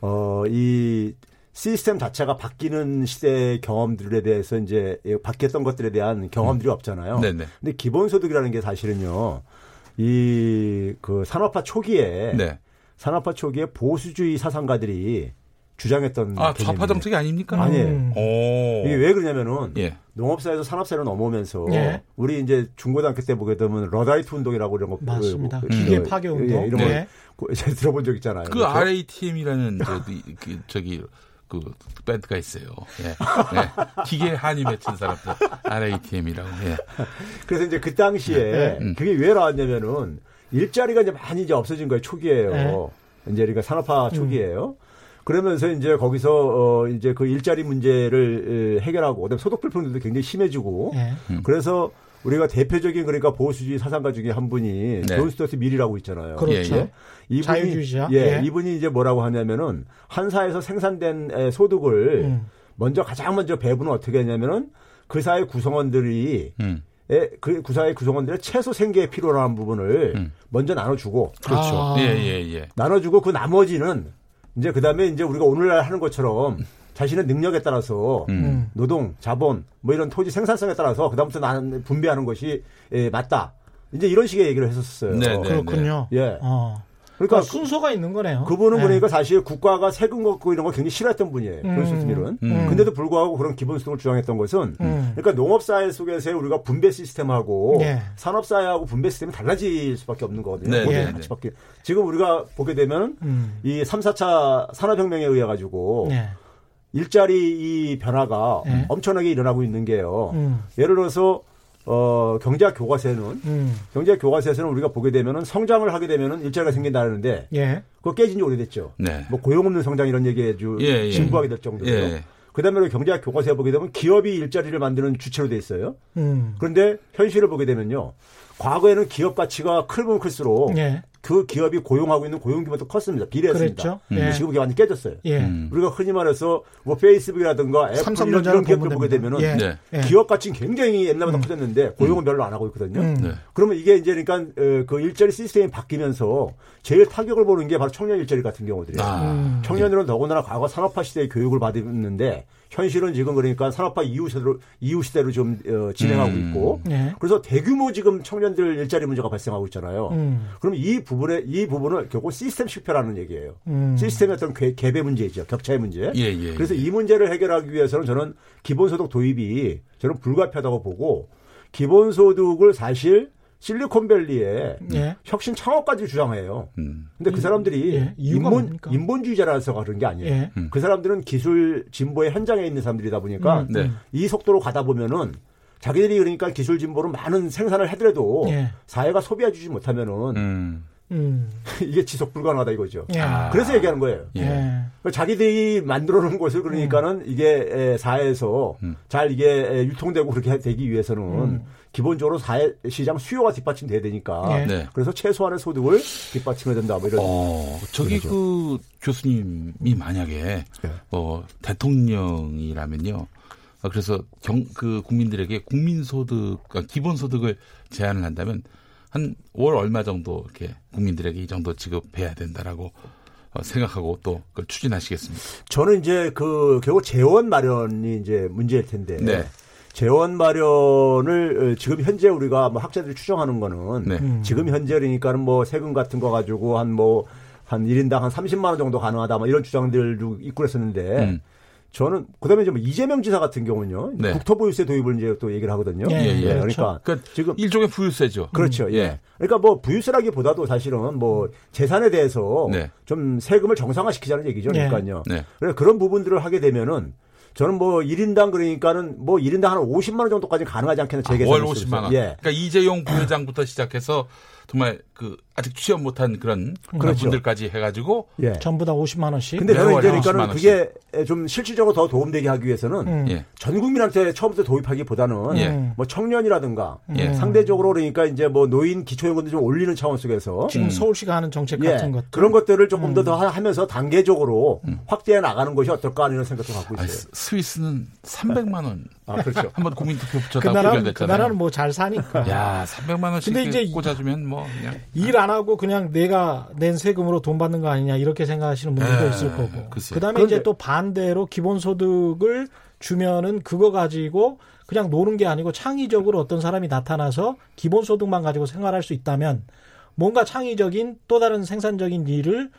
[SPEAKER 6] 어, 이 시스템 자체가 바뀌는 시대의 경험들에 대해서 이제 예, 바뀌었던 것들에 대한 경험들이 없잖아요.
[SPEAKER 5] 네네.
[SPEAKER 6] 근데 기본소득이라는 게 사실은요, 이 그 산업화 초기에
[SPEAKER 5] 네.
[SPEAKER 6] 산업화 초기에 보수주의 사상가들이 주장했던
[SPEAKER 5] 아. 좌파 정책이 아닙니까?
[SPEAKER 6] 아니에요.
[SPEAKER 1] 음.
[SPEAKER 5] 오.
[SPEAKER 6] 이게 왜 그러냐면은
[SPEAKER 5] 예.
[SPEAKER 6] 농업사에서 산업사로 넘어오면서
[SPEAKER 1] 예.
[SPEAKER 6] 우리 이제 중고등학교 때 보게 되면 러다이트 운동이라고 이런 거
[SPEAKER 1] 맞습니다.
[SPEAKER 6] 그,
[SPEAKER 1] 기계
[SPEAKER 6] 그,
[SPEAKER 1] 파괴
[SPEAKER 6] 예,
[SPEAKER 1] 운동.
[SPEAKER 6] 이런
[SPEAKER 1] 네.
[SPEAKER 6] 거 그, [laughs] 제가 들어본 적 있잖아요.
[SPEAKER 5] 그
[SPEAKER 6] 그렇죠?
[SPEAKER 5] RATM이라는 저기, [laughs] 그, 저기 그 밴드가 있어요. 예. 네. 기계 한이 맺힌 사람들 RATM이라고. 예.
[SPEAKER 6] 그래서 이제 그 당시에
[SPEAKER 5] 음.
[SPEAKER 6] 그게 왜 나왔냐면은 일자리가 이제 많이 이제 없어진 거예요. 초기에요.
[SPEAKER 1] 네.
[SPEAKER 6] 이제 우리가 산업화
[SPEAKER 1] 음.
[SPEAKER 6] 초기에요. 그러면서 이제 거기서 어 이제 그 일자리 문제를 에, 해결하고 그다음에 소득 불평등도 굉장히 심해지고
[SPEAKER 1] 예.
[SPEAKER 6] 그래서 우리가 대표적인 그러니까 보수주의 사상가 중에 한 분이
[SPEAKER 5] 네.
[SPEAKER 6] 존 스튜어트 밀이라고 있잖아요.
[SPEAKER 1] 그렇죠.
[SPEAKER 5] 예, 예.
[SPEAKER 6] 이분이
[SPEAKER 1] 자유주의자.
[SPEAKER 6] 예,
[SPEAKER 1] 예.
[SPEAKER 6] 이분이 이제 뭐라고 하냐면은 한 사회에서 생산된 에, 소득을
[SPEAKER 1] 음.
[SPEAKER 6] 먼저 가장 먼저 배분은 어떻게 했냐면은 그 사회 구성원들이
[SPEAKER 5] 음.
[SPEAKER 6] 에, 그 구사의 구성원들의 최소 생계에 필요로 하는 부분을
[SPEAKER 5] 음.
[SPEAKER 6] 먼저 나눠주고
[SPEAKER 5] 그렇죠.
[SPEAKER 1] 아.
[SPEAKER 5] 예, 예, 예.
[SPEAKER 6] 나눠주고 그 나머지는 이제 그 다음에 이제 우리가 오늘날 하는 것처럼 자신의 능력에 따라서
[SPEAKER 5] 음.
[SPEAKER 1] 음.
[SPEAKER 6] 노동, 자본, 뭐 이런 토지 생산성에 따라서 그다음부터 나는 분배하는 것이 에, 맞다. 이제 이런 식의 얘기를 했었어요.
[SPEAKER 5] 네, 네.
[SPEAKER 1] 그렇군요.
[SPEAKER 6] 예.
[SPEAKER 1] 어.
[SPEAKER 6] 그러니까
[SPEAKER 1] 그러니까 순서가 있는 거네요.
[SPEAKER 6] 그분은
[SPEAKER 1] 예.
[SPEAKER 6] 그러니까 사실 국가가 세금 걷고 이런 거 굉장히 싫어했던 분이에요.
[SPEAKER 1] 음.
[SPEAKER 6] 존스미는.
[SPEAKER 5] 음.
[SPEAKER 6] 근데도 불구하고 그런 기본소득을 주장했던 것은
[SPEAKER 1] 음.
[SPEAKER 6] 그러니까 농업사회 속에서의 우리가 분배 시스템하고
[SPEAKER 1] 예.
[SPEAKER 6] 산업사회하고 분배 시스템이 달라질 수밖에 없는 거거든요.
[SPEAKER 5] 네,
[SPEAKER 1] 네,
[SPEAKER 6] 같이 바뀌- 지금 우리가 보게 되면
[SPEAKER 1] 음.
[SPEAKER 6] 이 3, 4차 산업혁명에 의해 가지고
[SPEAKER 1] 예.
[SPEAKER 6] 일자리 이 변화가
[SPEAKER 1] 네.
[SPEAKER 6] 엄청나게 일어나고 있는 게요.
[SPEAKER 1] 음.
[SPEAKER 6] 예를 들어서 어, 경제학 교과서에는
[SPEAKER 1] 음.
[SPEAKER 6] 경제학 교과서에서는 우리가 보게 되면은 성장을 하게 되면은 일자리가 생긴다는데
[SPEAKER 1] 예.
[SPEAKER 6] 그거 깨진 지 오래됐죠.
[SPEAKER 5] 네.
[SPEAKER 6] 뭐 고용 없는 성장 이런 얘기 아주
[SPEAKER 5] 예, 예.
[SPEAKER 6] 진부하게 될 정도로요.
[SPEAKER 5] 예.
[SPEAKER 6] 그다음에 경제학 교과서에 보게 되면 기업이 일자리를 만드는 주체로 돼 있어요.
[SPEAKER 1] 음.
[SPEAKER 6] 그런데 현실을 보게 되면요. 과거에는 기업 가치가 크면 클수록
[SPEAKER 1] 예.
[SPEAKER 6] 그 기업이 고용하고 있는 고용 규모도 컸습니다. 비례했습니다. 근데
[SPEAKER 1] 예.
[SPEAKER 6] 지금 그게 완전히 깨졌어요.
[SPEAKER 1] 예.
[SPEAKER 5] 음.
[SPEAKER 6] 우리가 흔히 말해서 뭐 페이스북이라든가 애플 이런, 이런 기업들 보게. 되면은
[SPEAKER 1] 예.
[SPEAKER 5] 네.
[SPEAKER 1] 예.
[SPEAKER 6] 기업 가치는 굉장히 옛날보다 커졌는데 고용은 별로 안 하고 있거든요.
[SPEAKER 1] 음.
[SPEAKER 5] 네.
[SPEAKER 6] 그러면 이게 이제 그러니까 어, 그 일자리 시스템이 바뀌면서 제일 타격을 보는 게 바로 청년 일자리 같은 경우들이에요.
[SPEAKER 5] 아.
[SPEAKER 1] 음.
[SPEAKER 6] 청년들은 더군다나 과거 산업화 시대의 교육을 받았는데 현실은 지금 그러니까 산업화 이후 시대로 이후 시대로 좀 어, 진행하고
[SPEAKER 5] 음.
[SPEAKER 6] 있고
[SPEAKER 1] 예.
[SPEAKER 6] 그래서 대규모 지금 청년들 일자리 문제가 발생하고 있잖아요.
[SPEAKER 1] 음.
[SPEAKER 6] 그럼 이 부분에 이 부분을 결국 시스템 실패라는 얘기예요.
[SPEAKER 1] 음.
[SPEAKER 6] 시스템의 어떤 갭, 갭 문제이죠. 격차의 문제.
[SPEAKER 5] 예, 예.
[SPEAKER 6] 그래서
[SPEAKER 5] 예.
[SPEAKER 6] 이 문제를 해결하기 위해서는 저는 기본소득 도입이 저는 불가피하다고 보고 기본소득을 사실 실리콘밸리에
[SPEAKER 1] 예.
[SPEAKER 6] 혁신 창업까지 주장해요.
[SPEAKER 5] 음.
[SPEAKER 6] 근데 그 사람들이
[SPEAKER 1] 예,
[SPEAKER 6] 인본? 인본주의자라서 그런 게 아니에요.
[SPEAKER 1] 예.
[SPEAKER 5] 음.
[SPEAKER 6] 그 사람들은 기술 진보의 현장에 있는 사람들이다 보니까
[SPEAKER 1] 음.
[SPEAKER 5] 네.
[SPEAKER 6] 이 속도로 가다 보면은 자기들이 그러니까 기술 진보로 많은 생산을 하더라도
[SPEAKER 1] 예.
[SPEAKER 6] 사회가 소비해 주지 못하면은
[SPEAKER 5] 음.
[SPEAKER 1] 음. [laughs]
[SPEAKER 6] 이게 지속 불가능하다 이거죠.
[SPEAKER 1] 예.
[SPEAKER 5] 아.
[SPEAKER 6] 그래서 얘기하는 거예요.
[SPEAKER 5] 예.
[SPEAKER 1] 예.
[SPEAKER 6] 자기들이 만들어 놓은 것을 그러니까는 이게 에, 사회에서
[SPEAKER 5] 음.
[SPEAKER 6] 잘 이게 에, 유통되고 그렇게 되기 위해서는
[SPEAKER 1] 음.
[SPEAKER 6] 기본적으로 사회 시장 수요가 뒷받침돼야 되니까
[SPEAKER 1] 예.
[SPEAKER 5] 네.
[SPEAKER 6] 그래서 최소한의 소득을 뒷받침해야 된다 뭐 이런
[SPEAKER 5] 어, 저기.
[SPEAKER 6] 그
[SPEAKER 5] 교수님이 만약에
[SPEAKER 6] 네.
[SPEAKER 5] 어, 대통령이라면요. 어, 그래서 경, 그 국민들에게 국민소득, 그러니까 기본소득을 제한을 한다면 한 월 얼마 정도 이렇게 국민들에게 이 정도 지급해야 된다라고 어, 생각하고 또 그걸 추진하시겠습니다.
[SPEAKER 6] 저는 이제 그 결국 재원 마련이 이제 문제일 텐데
[SPEAKER 5] 네.
[SPEAKER 6] 재원 마련을 어, 지금 현재 우리가 뭐 학자들이 추정하는 거는
[SPEAKER 5] 네.
[SPEAKER 1] 음.
[SPEAKER 6] 지금 현재 그러니까는 뭐 세금 같은 거 가지고 한뭐한 1인당 한 30만 원 정도 가능하다 뭐 이런 주장들도 있고 그랬었는데
[SPEAKER 5] 음.
[SPEAKER 6] 저는 그다음에 좀 이재명 지사 같은 경우는요.
[SPEAKER 5] 네.
[SPEAKER 6] 국토보유세 도입을 이제 또 얘기를 하거든요.
[SPEAKER 1] 예,
[SPEAKER 5] 예, 예.
[SPEAKER 6] 그러니까
[SPEAKER 5] 그러니까
[SPEAKER 6] 지금
[SPEAKER 5] 일종의 부유세죠.
[SPEAKER 6] 그렇죠.
[SPEAKER 5] 음,
[SPEAKER 6] 예. 그러니까 뭐 부유세라기보다도 사실은 뭐 재산에 대해서
[SPEAKER 5] 네.
[SPEAKER 6] 좀 세금을 정상화시키자는 얘기죠.
[SPEAKER 1] 네.
[SPEAKER 6] 그러니까요.
[SPEAKER 5] 네.
[SPEAKER 6] 그래서 그런 부분들을 하게 되면은 저는 뭐 1인당 그러니까는 뭐 1인당 한 50만 원 정도까지 가능하지 않겠나 제
[SPEAKER 5] 아, 월
[SPEAKER 6] 있어요.
[SPEAKER 5] 50만 원.
[SPEAKER 6] 예.
[SPEAKER 5] 그러니까 이재용 부회장부터 시작해서 정말 그 아직 취업 못한 그런
[SPEAKER 6] 그렇죠.
[SPEAKER 5] 분들까지 해가지고
[SPEAKER 6] 예.
[SPEAKER 1] 전부 다 50만 원씩.
[SPEAKER 6] 근데 저는 이제
[SPEAKER 5] 50만
[SPEAKER 6] 그러니까는. 그게 좀 실질적으로 더 도움되게 하기 위해서는
[SPEAKER 1] 음.
[SPEAKER 5] 예.
[SPEAKER 6] 전 국민한테 처음부터 도입하기보다는
[SPEAKER 5] 예.
[SPEAKER 6] 뭐 청년이라든가
[SPEAKER 5] 예.
[SPEAKER 6] 상대적으로 그러니까 이제 뭐 노인 기초연금도 좀 올리는 차원 속에서
[SPEAKER 1] 지금
[SPEAKER 5] 음.
[SPEAKER 1] 서울시가 하는 정책
[SPEAKER 6] 예,
[SPEAKER 1] 같은 것
[SPEAKER 6] 그런 것들을 조금 더, 더 하면서 단계적으로 확대해 나가는 것이 어떨까 하는 생각도 갖고
[SPEAKER 5] 아,
[SPEAKER 6] 있어요.
[SPEAKER 5] 스- 스위스는 300만 원.
[SPEAKER 6] 아, 그렇죠. [laughs]
[SPEAKER 5] 한번 국민투표
[SPEAKER 1] 그
[SPEAKER 5] 붙였다고
[SPEAKER 1] 나라는 그. 나라는 뭐 잘 사니까.
[SPEAKER 5] 야, 300만 원씩
[SPEAKER 1] 근데 이제
[SPEAKER 5] 꽂아주면 뭐 그냥
[SPEAKER 1] 일안 하고 그냥 내가 낸 세금으로 돈 받는 거 아니냐 이렇게 생각하시는 분들도
[SPEAKER 5] 에,
[SPEAKER 1] 있을 거고.
[SPEAKER 5] 글쎄요.
[SPEAKER 1] 그다음에
[SPEAKER 6] 그런데-
[SPEAKER 1] 이제 또 반대로 기본소득을 주면은 그거 가지고 그냥 노는 게 아니고 창의적으로 어떤 사람이 나타나서 기본소득만 가지고 생활할 수 있다면 뭔가 창의적인 또 다른 생산적인 일을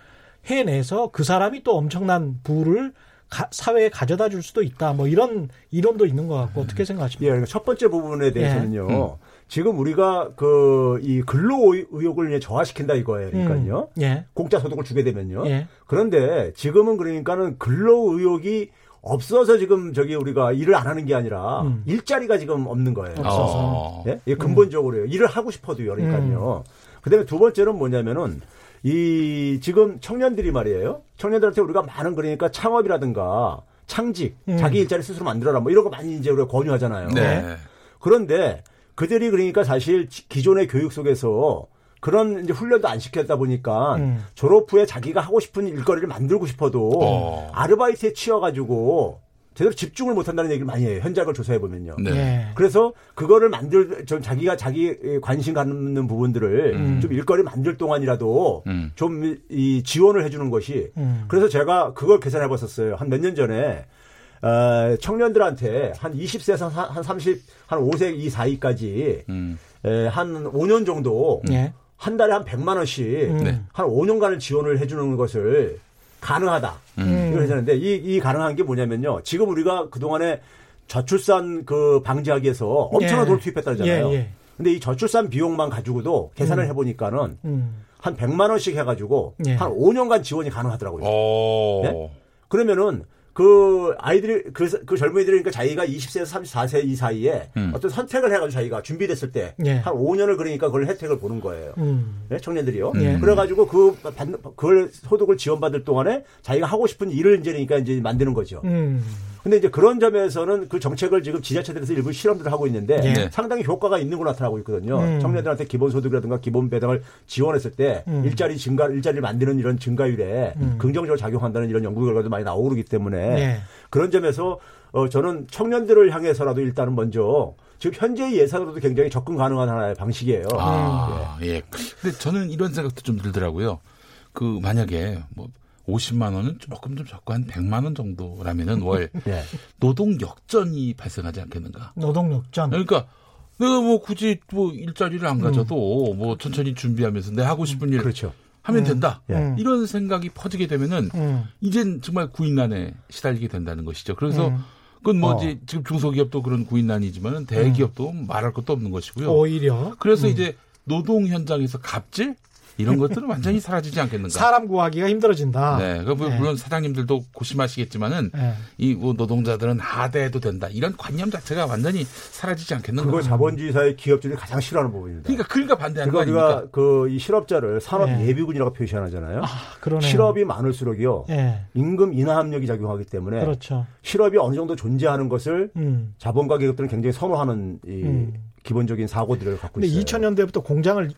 [SPEAKER 1] 해내서 그 사람이 또 엄청난 부를 가- 사회에 가져다 줄 수도 있다. 뭐 이런 이론도 있는 것 같고 어떻게
[SPEAKER 6] 예,
[SPEAKER 1] 생각하십니까?
[SPEAKER 6] 그러니까 첫 번째 부분에 대해서는요. 지금 우리가 그 이 근로 의욕을 이제 저하시킨다 이거예요. 그러니까요.
[SPEAKER 1] 음, 예.
[SPEAKER 6] 공짜 소득을 주게 되면요.
[SPEAKER 1] 예.
[SPEAKER 6] 그런데 지금은 그러니까는 근로 의욕이 없어서 지금 저기 우리가 일을 안 하는 게 아니라
[SPEAKER 1] 음.
[SPEAKER 6] 일자리가 지금 없는 거예요.
[SPEAKER 1] 없어서.
[SPEAKER 5] 어.
[SPEAKER 6] 예? 이게 근본적으로요. 일을 하고 싶어도요. 그러니까요. 그다음에 두 번째는 뭐냐면은 이 지금 청년들이 말이에요. 청년들한테 우리가 많은 그러니까 창업이라든가 창직,
[SPEAKER 1] 음.
[SPEAKER 6] 자기 일자리 스스로 만들어라 뭐 이런 거 많이 이제 우리가 권유하잖아요.
[SPEAKER 5] 네.
[SPEAKER 6] 그런데 그들이 그러니까 사실 지- 기존의 교육 속에서 그런 이제 훈련도 안 시켰다 보니까
[SPEAKER 1] 음.
[SPEAKER 6] 졸업 후에 자기가 하고 싶은 일거리를 만들고 싶어도
[SPEAKER 5] 어.
[SPEAKER 6] 아르바이트에 치여가지고 제대로 집중을 못한다는 얘기를 많이 해요. 현장을 조사해 보면요.
[SPEAKER 5] 네.
[SPEAKER 1] 예.
[SPEAKER 6] 그래서 그거를 만들 좀 자기가 자기 관심 갖는 부분들을
[SPEAKER 1] 음.
[SPEAKER 6] 좀 일거리 만들 동안이라도
[SPEAKER 5] 음.
[SPEAKER 6] 좀이 지원을 해주는 것이
[SPEAKER 1] 음.
[SPEAKER 6] 그래서 제가 그걸 계산해 봤었어요. 한 몇 년 전에 어, 청년들한테 한 20세에서 한 30, 한 5세 이 사이까지
[SPEAKER 5] 음.
[SPEAKER 6] 에, 한 5년 정도
[SPEAKER 1] 예.
[SPEAKER 6] 한 달에 한 100만 원씩
[SPEAKER 1] 음.
[SPEAKER 5] 네.
[SPEAKER 6] 한 5년간을 지원을 해주는 것을 가능하다.
[SPEAKER 1] 음.
[SPEAKER 6] 이걸 했는데 이, 이 가능한 게 뭐냐면요. 지금 우리가 그동안에 저출산 그 방지하기 위해서 엄청난
[SPEAKER 1] 예.
[SPEAKER 6] 돈을 투입했다잖아요.
[SPEAKER 1] 예, 예.
[SPEAKER 6] 근데 이 저출산 비용만 가지고도 계산을 해보니까는
[SPEAKER 1] 음.
[SPEAKER 6] 한 100만 원씩 해가지고
[SPEAKER 1] 예.
[SPEAKER 6] 한 5년간 지원이 가능하더라고요.
[SPEAKER 5] 오.
[SPEAKER 6] 네? 그러면은 그 아이들이 그, 그 젊은이들이 그러니까 자기가 20세에서 34세 이 사이에
[SPEAKER 5] 음.
[SPEAKER 6] 어떤 선택을 해가지고 자기가 준비됐을 때한
[SPEAKER 1] 예.
[SPEAKER 6] 5년을 그러니까 그걸 혜택을 보는 거예요.
[SPEAKER 1] 음.
[SPEAKER 6] 네, 청년들이요.
[SPEAKER 1] 예.
[SPEAKER 6] 그래가지고 그 받는 그걸 소득을 지원받을 동안에 자기가 하고 싶은 일을 이제 그러니까 이제 만드는 거죠.
[SPEAKER 1] 음.
[SPEAKER 6] 근데 이제 그런 점에서는 그 정책을 지금 지자체들에서 일부 실험들을 하고 있는데
[SPEAKER 1] 예.
[SPEAKER 5] 네.
[SPEAKER 6] 상당히 효과가 있는 걸로 나타나고 있거든요.
[SPEAKER 1] 음.
[SPEAKER 6] 청년들한테 기본소득이라든가 기본 배당을 지원했을 때
[SPEAKER 1] 음.
[SPEAKER 6] 일자리 증가, 일자리를 만드는 이런 증가율에
[SPEAKER 1] 음.
[SPEAKER 6] 긍정적으로 작용한다는 이런 연구 결과도 많이 나오고 그러기 때문에
[SPEAKER 1] 예.
[SPEAKER 6] 그런 점에서 어, 저는 청년들을 향해서라도 일단은 먼저 지금 현재의 예산으로도 굉장히 접근 가능한 하나의 방식이에요.
[SPEAKER 5] 아, 예. 근데 저는 이런 생각도 좀 들더라고요. 그 만약에 뭐 50만 원은 조금 좀 적고 한 100만 원 정도라면은 [laughs] 월
[SPEAKER 6] 예.
[SPEAKER 5] 노동 역전이 발생하지 않겠는가?
[SPEAKER 1] 노동력전.
[SPEAKER 5] 그러니까 내가 뭐 굳이 뭐 일자리를 안 가져도 뭐 천천히 준비하면서 내 하고 싶은 일
[SPEAKER 6] 그렇죠.
[SPEAKER 5] 하면 된다.
[SPEAKER 6] 예.
[SPEAKER 1] 음.
[SPEAKER 5] 이런 생각이 퍼지게 되면은
[SPEAKER 1] 음.
[SPEAKER 5] 이젠 정말 구인난에 시달리게 된다는 것이죠. 그래서
[SPEAKER 1] 음.
[SPEAKER 5] 그건 뭐
[SPEAKER 6] 어.
[SPEAKER 5] 지금 중소기업도 그런 구인난이지만은 대기업도 말할 것도 없는 것이고요.
[SPEAKER 1] 오히려
[SPEAKER 5] 그래서 이제 노동 현장에서 갑질 이런 것들은 완전히 사라지지 않겠는가.
[SPEAKER 1] 사람 구하기가 힘들어진다.
[SPEAKER 5] 네, 그
[SPEAKER 1] 네.
[SPEAKER 5] 물론 사장님들도 고심하시겠지만은
[SPEAKER 1] 예.
[SPEAKER 5] 이뭐 노동자들은 하대해도 된다 이런 관념 자체가 완전히 사라지지 않겠는가.
[SPEAKER 6] 그거 자본주의 사회 기업들이 가장 싫어하는 부분입니다.
[SPEAKER 5] 그러니까 그러니까 반대하는 거
[SPEAKER 6] 그거
[SPEAKER 5] 아닙니까?
[SPEAKER 6] 우리가 그이 실업자를 산업
[SPEAKER 1] 네.
[SPEAKER 6] 예비군이라고 표시하잖아요.
[SPEAKER 1] 아, 그러네요.
[SPEAKER 6] 실업이 많을수록요.
[SPEAKER 1] 예.
[SPEAKER 6] 임금 인하 압력이 작용하기 때문에
[SPEAKER 1] 그렇죠.
[SPEAKER 6] 실업이 어느 정도 존재하는 것을
[SPEAKER 1] 음.
[SPEAKER 6] 자본가 기업들은 굉장히 선호하는 이
[SPEAKER 1] 음.
[SPEAKER 6] 기본적인 사고들을 갖고
[SPEAKER 1] 근데
[SPEAKER 6] 있어요.
[SPEAKER 1] 2000년대부터 공장을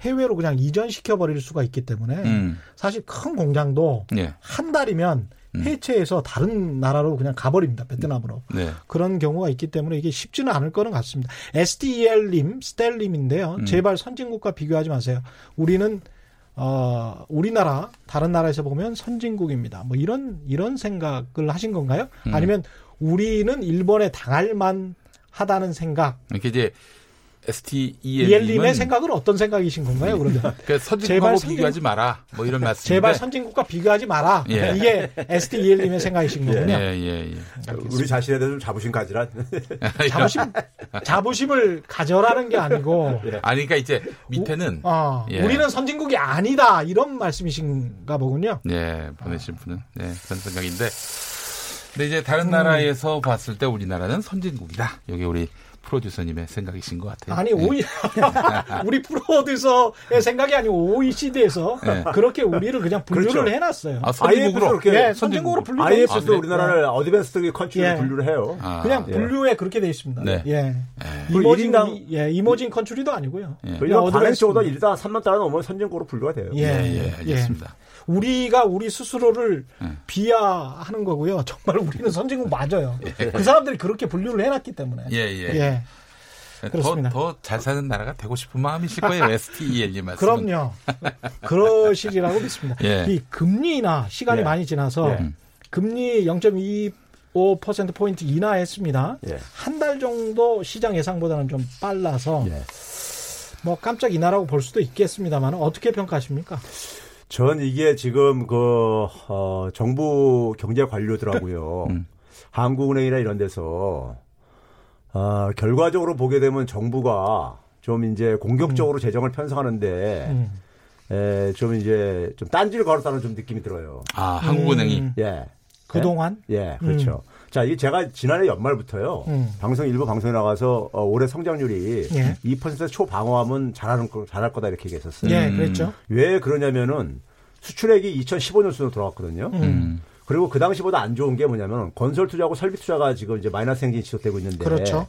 [SPEAKER 1] 해외로 그냥 이전시켜 버릴 수가 있기 때문에
[SPEAKER 5] 음,
[SPEAKER 1] 사실 큰 공장도
[SPEAKER 5] 예,
[SPEAKER 1] 한 달이면
[SPEAKER 5] 음.
[SPEAKER 1] 해체해서 다른 나라로 그냥 가버립니다. 베트남으로.
[SPEAKER 5] 네,
[SPEAKER 1] 그런 경우가 있기 때문에 이게 쉽지는 않을 거는 같습니다. SDL님, 스텔님인데요.
[SPEAKER 5] 음.
[SPEAKER 1] 제발 선진국과 비교하지 마세요. 우리는 어, 우리나라 다른 나라에서 보면 선진국입니다. 뭐 이런 이런 생각을 하신 건가요?
[SPEAKER 5] 음.
[SPEAKER 1] 아니면 우리는 일본에 당할 만 하다는 생각.
[SPEAKER 5] 이렇게 이제 STEL님은
[SPEAKER 1] 이엘님의 생각은 어떤 생각이신 건가요? 그러면 [laughs]
[SPEAKER 5] 그 선진국하고
[SPEAKER 1] 제발 선진-
[SPEAKER 5] 비교하지 마라. 뭐 이런 [laughs] 말씀인데.
[SPEAKER 1] 제발 선진국과 비교하지 마라.
[SPEAKER 5] 예.
[SPEAKER 1] 이게 STEL님의 생각이신 거군요.
[SPEAKER 5] 예, 예, 예.
[SPEAKER 6] 우리 자신에 대해서 좀 자부심 가지란. [laughs]
[SPEAKER 1] 자부심 자부심을 가져라는 게 아니고
[SPEAKER 5] 아니 그러니까 이제 밑에는
[SPEAKER 1] 어,
[SPEAKER 5] 예.
[SPEAKER 1] 우리는 선진국이 아니다 이런 말씀이신가 보군요.
[SPEAKER 5] 예, 보내신 분은 예, 그런 생각인데. 근데 이제 다른 나라에서 봤을 때 우리나라는 선진국이다. 여기 우리 프로듀서님의 생각이신 것 같아요.
[SPEAKER 1] 아니
[SPEAKER 5] 예.
[SPEAKER 1] 오히 [laughs] 우리 프로듀서의 생각이 아니고 OECD에서
[SPEAKER 5] 예. [laughs]
[SPEAKER 1] 그렇게 우리를 그냥 분류를
[SPEAKER 6] 그렇죠.
[SPEAKER 1] 해놨어요.
[SPEAKER 5] 아, 선진국으로
[SPEAKER 1] 예, 선진국으로 분류돼
[SPEAKER 5] 아,
[SPEAKER 6] IMF도
[SPEAKER 5] 그래?
[SPEAKER 6] 우리나라를 advanced country로
[SPEAKER 1] 예.
[SPEAKER 6] 분류를 해요.
[SPEAKER 5] 아,
[SPEAKER 1] 그냥
[SPEAKER 6] 예.
[SPEAKER 1] 분류에 그렇게 돼 있습니다.
[SPEAKER 5] 네.
[SPEAKER 1] 예. emerging 예, emerging country도 아니고요.
[SPEAKER 5] 예.
[SPEAKER 1] 그냥.
[SPEAKER 6] 정도 일단 3만 달러 넘으면 선진국으로 분류가 돼요.
[SPEAKER 1] 예,
[SPEAKER 5] 예,
[SPEAKER 1] 예,
[SPEAKER 5] 예, 알겠습니다.
[SPEAKER 1] 우리가 우리 스스로를
[SPEAKER 5] 예.
[SPEAKER 1] 비하하는 거고요. [laughs] 정말 우리는 선진국 맞아요. 그 사람들이 그렇게 분류를 해놨기 때문에.
[SPEAKER 5] 예, 예.
[SPEAKER 1] 예. 그렇습니다.
[SPEAKER 5] 더잘 사는 나라가 되고 싶은 마음이실 거예요. [laughs] STEL님 말씀.
[SPEAKER 1] 그럼요. 그러시리라고 믿습니다.
[SPEAKER 5] 예.
[SPEAKER 1] 이 금리나 시간이
[SPEAKER 6] 예.
[SPEAKER 1] 많이 지나서
[SPEAKER 6] 예.
[SPEAKER 1] 금리 0.25% 포인트 인하했습니다.
[SPEAKER 6] 예.
[SPEAKER 1] 한달 정도 시장 예상보다는 좀 빨라서
[SPEAKER 6] 예.
[SPEAKER 1] 뭐 깜짝 인하라고 볼 수도 있겠습니다만 어떻게 평가하십니까?
[SPEAKER 6] 전 이게 지금 그 어, 정부 경제 관료들하고요. [laughs]
[SPEAKER 5] 음.
[SPEAKER 6] 한국은행이나 이런 데서 아, 결과적으로 보게 되면 정부가 좀 이제 공격적으로 재정을 편성하는데
[SPEAKER 1] 음.
[SPEAKER 6] 에, 좀 이제 좀 딴지를 걸었다는 좀 느낌이 들어요.
[SPEAKER 5] 아, 한국은행이.
[SPEAKER 1] 음,
[SPEAKER 6] 예.
[SPEAKER 1] 그동안
[SPEAKER 6] 예, 그렇죠. 자, 이 제가 지난해 연말부터요.
[SPEAKER 1] 음.
[SPEAKER 6] 방송 일부 방송에 나가서 어, 올해 성장률이
[SPEAKER 1] 예.
[SPEAKER 6] 2% 초방어하면 잘하는 거 잘할 거다 이렇게 얘기했었어요.
[SPEAKER 1] 예,
[SPEAKER 5] 음.
[SPEAKER 1] 그랬죠.
[SPEAKER 6] 왜 그러냐면은 수출액이 2015년 수로 돌아왔거든요.
[SPEAKER 5] 음.
[SPEAKER 6] 그리고 그 당시보다 안 좋은 게 뭐냐면 건설 투자하고 설비 투자가 지금 이제 마이너스 행진이 지속되고 있는데
[SPEAKER 1] 그렇죠.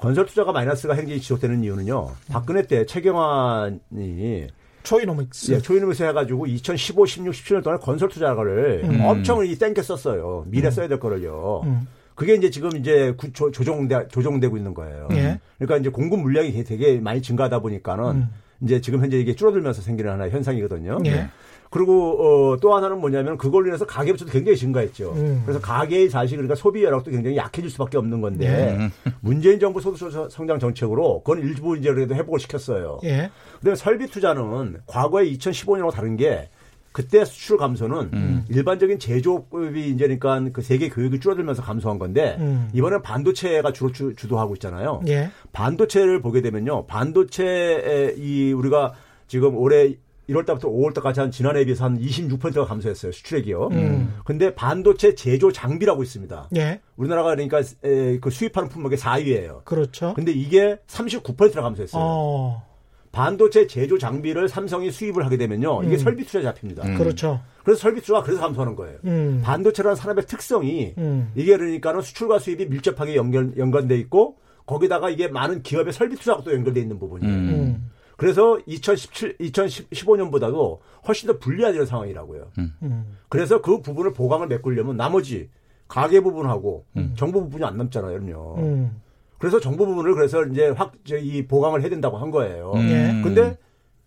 [SPEAKER 6] 건설 투자가 마이너스가 행진이 지속되는 이유는요. 박근혜 때 최경환이
[SPEAKER 1] 초이노믹스.
[SPEAKER 6] 예, 초이노믹스 해가지고 2015, 16, 17년 동안 건설 투자를 엄청 이 땡겨 썼어요. 미래 써야 될 거를요.
[SPEAKER 1] 음.
[SPEAKER 6] 그게 이제 지금 이제 구- 조, 조정돼, 조정되고 있는 거예요.
[SPEAKER 1] 예.
[SPEAKER 6] 그러니까 이제 공급 물량이 되게- 많이 증가하다 보니까는
[SPEAKER 1] 음.
[SPEAKER 6] 이제 지금 현재 이게 줄어들면서 생기는 하나의 현상이거든요.
[SPEAKER 1] 예.
[SPEAKER 6] 그리고 어, 또 하나는 뭐냐면 그걸로 인해서 가계 부채도 굉장히 증가했죠.
[SPEAKER 1] 음.
[SPEAKER 6] 그래서 가계의 자식 그러니까 소비 여력도 굉장히 약해질 수밖에 없는 건데
[SPEAKER 1] 예.
[SPEAKER 6] 문재인 정부 소득 성장 정책으로 그건 일부 이제 그래도 회복을 시켰어요.
[SPEAKER 1] 예.
[SPEAKER 6] 근데 설비 투자는 과거에 2015년하고 다른 게 그때 수출 감소는
[SPEAKER 1] 음.
[SPEAKER 6] 일반적인 제조업이 이제 그러니까 그 세계 교육이 줄어들면서 감소한 건데
[SPEAKER 1] 음.
[SPEAKER 6] 이번엔 반도체가 주로 주, 주도하고 있잖아요.
[SPEAKER 1] 예.
[SPEAKER 6] 반도체를 보게 되면요. 반도체에 이 우리가 지금 올해 1월 달부터 5월 달까지 한 지난해에 비해서 한 26%가 감소했어요. 수출액이요.
[SPEAKER 1] 음.
[SPEAKER 6] 근데 반도체 제조 장비라고 있습니다.
[SPEAKER 1] 예.
[SPEAKER 6] 우리나라가 그러니까 에, 그 수입하는 품목의 4위예요.
[SPEAKER 1] 그렇죠.
[SPEAKER 6] 근데 이게 39%가 감소했어요.
[SPEAKER 1] 어.
[SPEAKER 6] 반도체 제조 장비를 삼성이 수입을 하게 되면요. 이게
[SPEAKER 1] 음.
[SPEAKER 6] 설비 투자 잡힙니다.
[SPEAKER 1] 그렇죠.
[SPEAKER 6] 그래서 설비 투자가 그래서 감소하는 거예요.
[SPEAKER 1] 음.
[SPEAKER 6] 반도체라는 산업의 특성이
[SPEAKER 1] 음.
[SPEAKER 6] 이게 그러니까는 수출과 수입이 밀접하게 연결, 연관돼 있고 거기다가 이게 많은 기업의 설비 투자가 또 연결돼 있는 부분이에요.
[SPEAKER 5] 음.
[SPEAKER 1] 음.
[SPEAKER 6] 그래서 2017, 2015년보다도 훨씬 더 불리한 이런 상황이라고요.
[SPEAKER 1] 음.
[SPEAKER 6] 그래서 그 부분을 보강을 메꾸려면 나머지 가계 부분하고 정부 부분이 안 남잖아요.
[SPEAKER 1] 음.
[SPEAKER 6] 그래서 정부 부분을 그래서 이제 확, 이제 이 보강을 해야 된다고 한 거예요.
[SPEAKER 1] 예.
[SPEAKER 6] 근데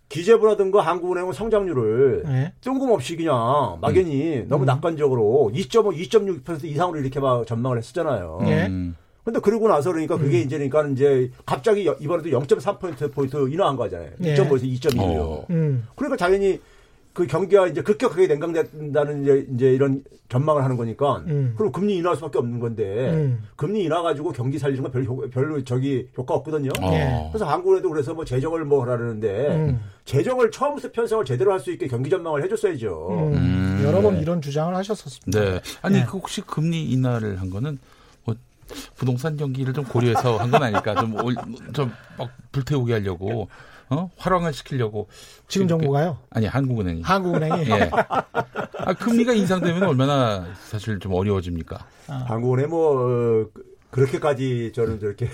[SPEAKER 6] 기재부라든가 한국은행은 성장률을
[SPEAKER 1] 예.
[SPEAKER 6] 뜬금없이 그냥 막연히 너무 낙관적으로 2.5, 2.6% 이상으로 이렇게 막 전망을 했었잖아요.
[SPEAKER 1] 예.
[SPEAKER 5] 음.
[SPEAKER 6] 근데 그러고 나서 그러니까 그게 이제 그러니까 이제 갑자기 여- 이번에도 0.3% 포인트 인하한 거잖아요.
[SPEAKER 1] 예.
[SPEAKER 6] 2.5에서 2.2로.
[SPEAKER 5] 어.
[SPEAKER 1] 음.
[SPEAKER 6] 그러니까 당연히 그 경기가 이제 급격하게 냉각된다는 이제, 이제 이런 전망을 하는 거니까
[SPEAKER 1] 음.
[SPEAKER 6] 그럼 금리 인하할 수밖에 없는 건데
[SPEAKER 1] 음. 금리
[SPEAKER 6] 인하 가지고 경기 살리는 건 별로 효- 별로 저기 효과 없거든요.
[SPEAKER 5] 어.
[SPEAKER 1] 예.
[SPEAKER 6] 그래서 한국에도 그래서 뭐 재정을 뭐 하라는데
[SPEAKER 1] 음.
[SPEAKER 6] 재정을 처음부터 편성을 제대로 할 수 있게 경기 전망을 해줬어야죠.
[SPEAKER 1] 음.
[SPEAKER 5] 음.
[SPEAKER 1] 여러 번 이런 주장을 하셨었습니다.
[SPEAKER 5] 네. 아니,
[SPEAKER 1] 네.
[SPEAKER 5] 그 혹시 금리 인하를 한 거는 뭐 부동산 경기를 좀 고려해서 한 건 아닐까? 좀, 올- 좀막 불태우게 하려고, 어? 활황을 시키려고.
[SPEAKER 1] 지금
[SPEAKER 5] 이렇게-
[SPEAKER 1] 정부가요?
[SPEAKER 5] 아니, 한국은행이.
[SPEAKER 1] 한국은행이
[SPEAKER 5] 예. 아, 금리가 인상되면 얼마나 사실 좀 어려워집니까?
[SPEAKER 6] 한국은행 뭐 그- 그렇게까지 저는 저렇게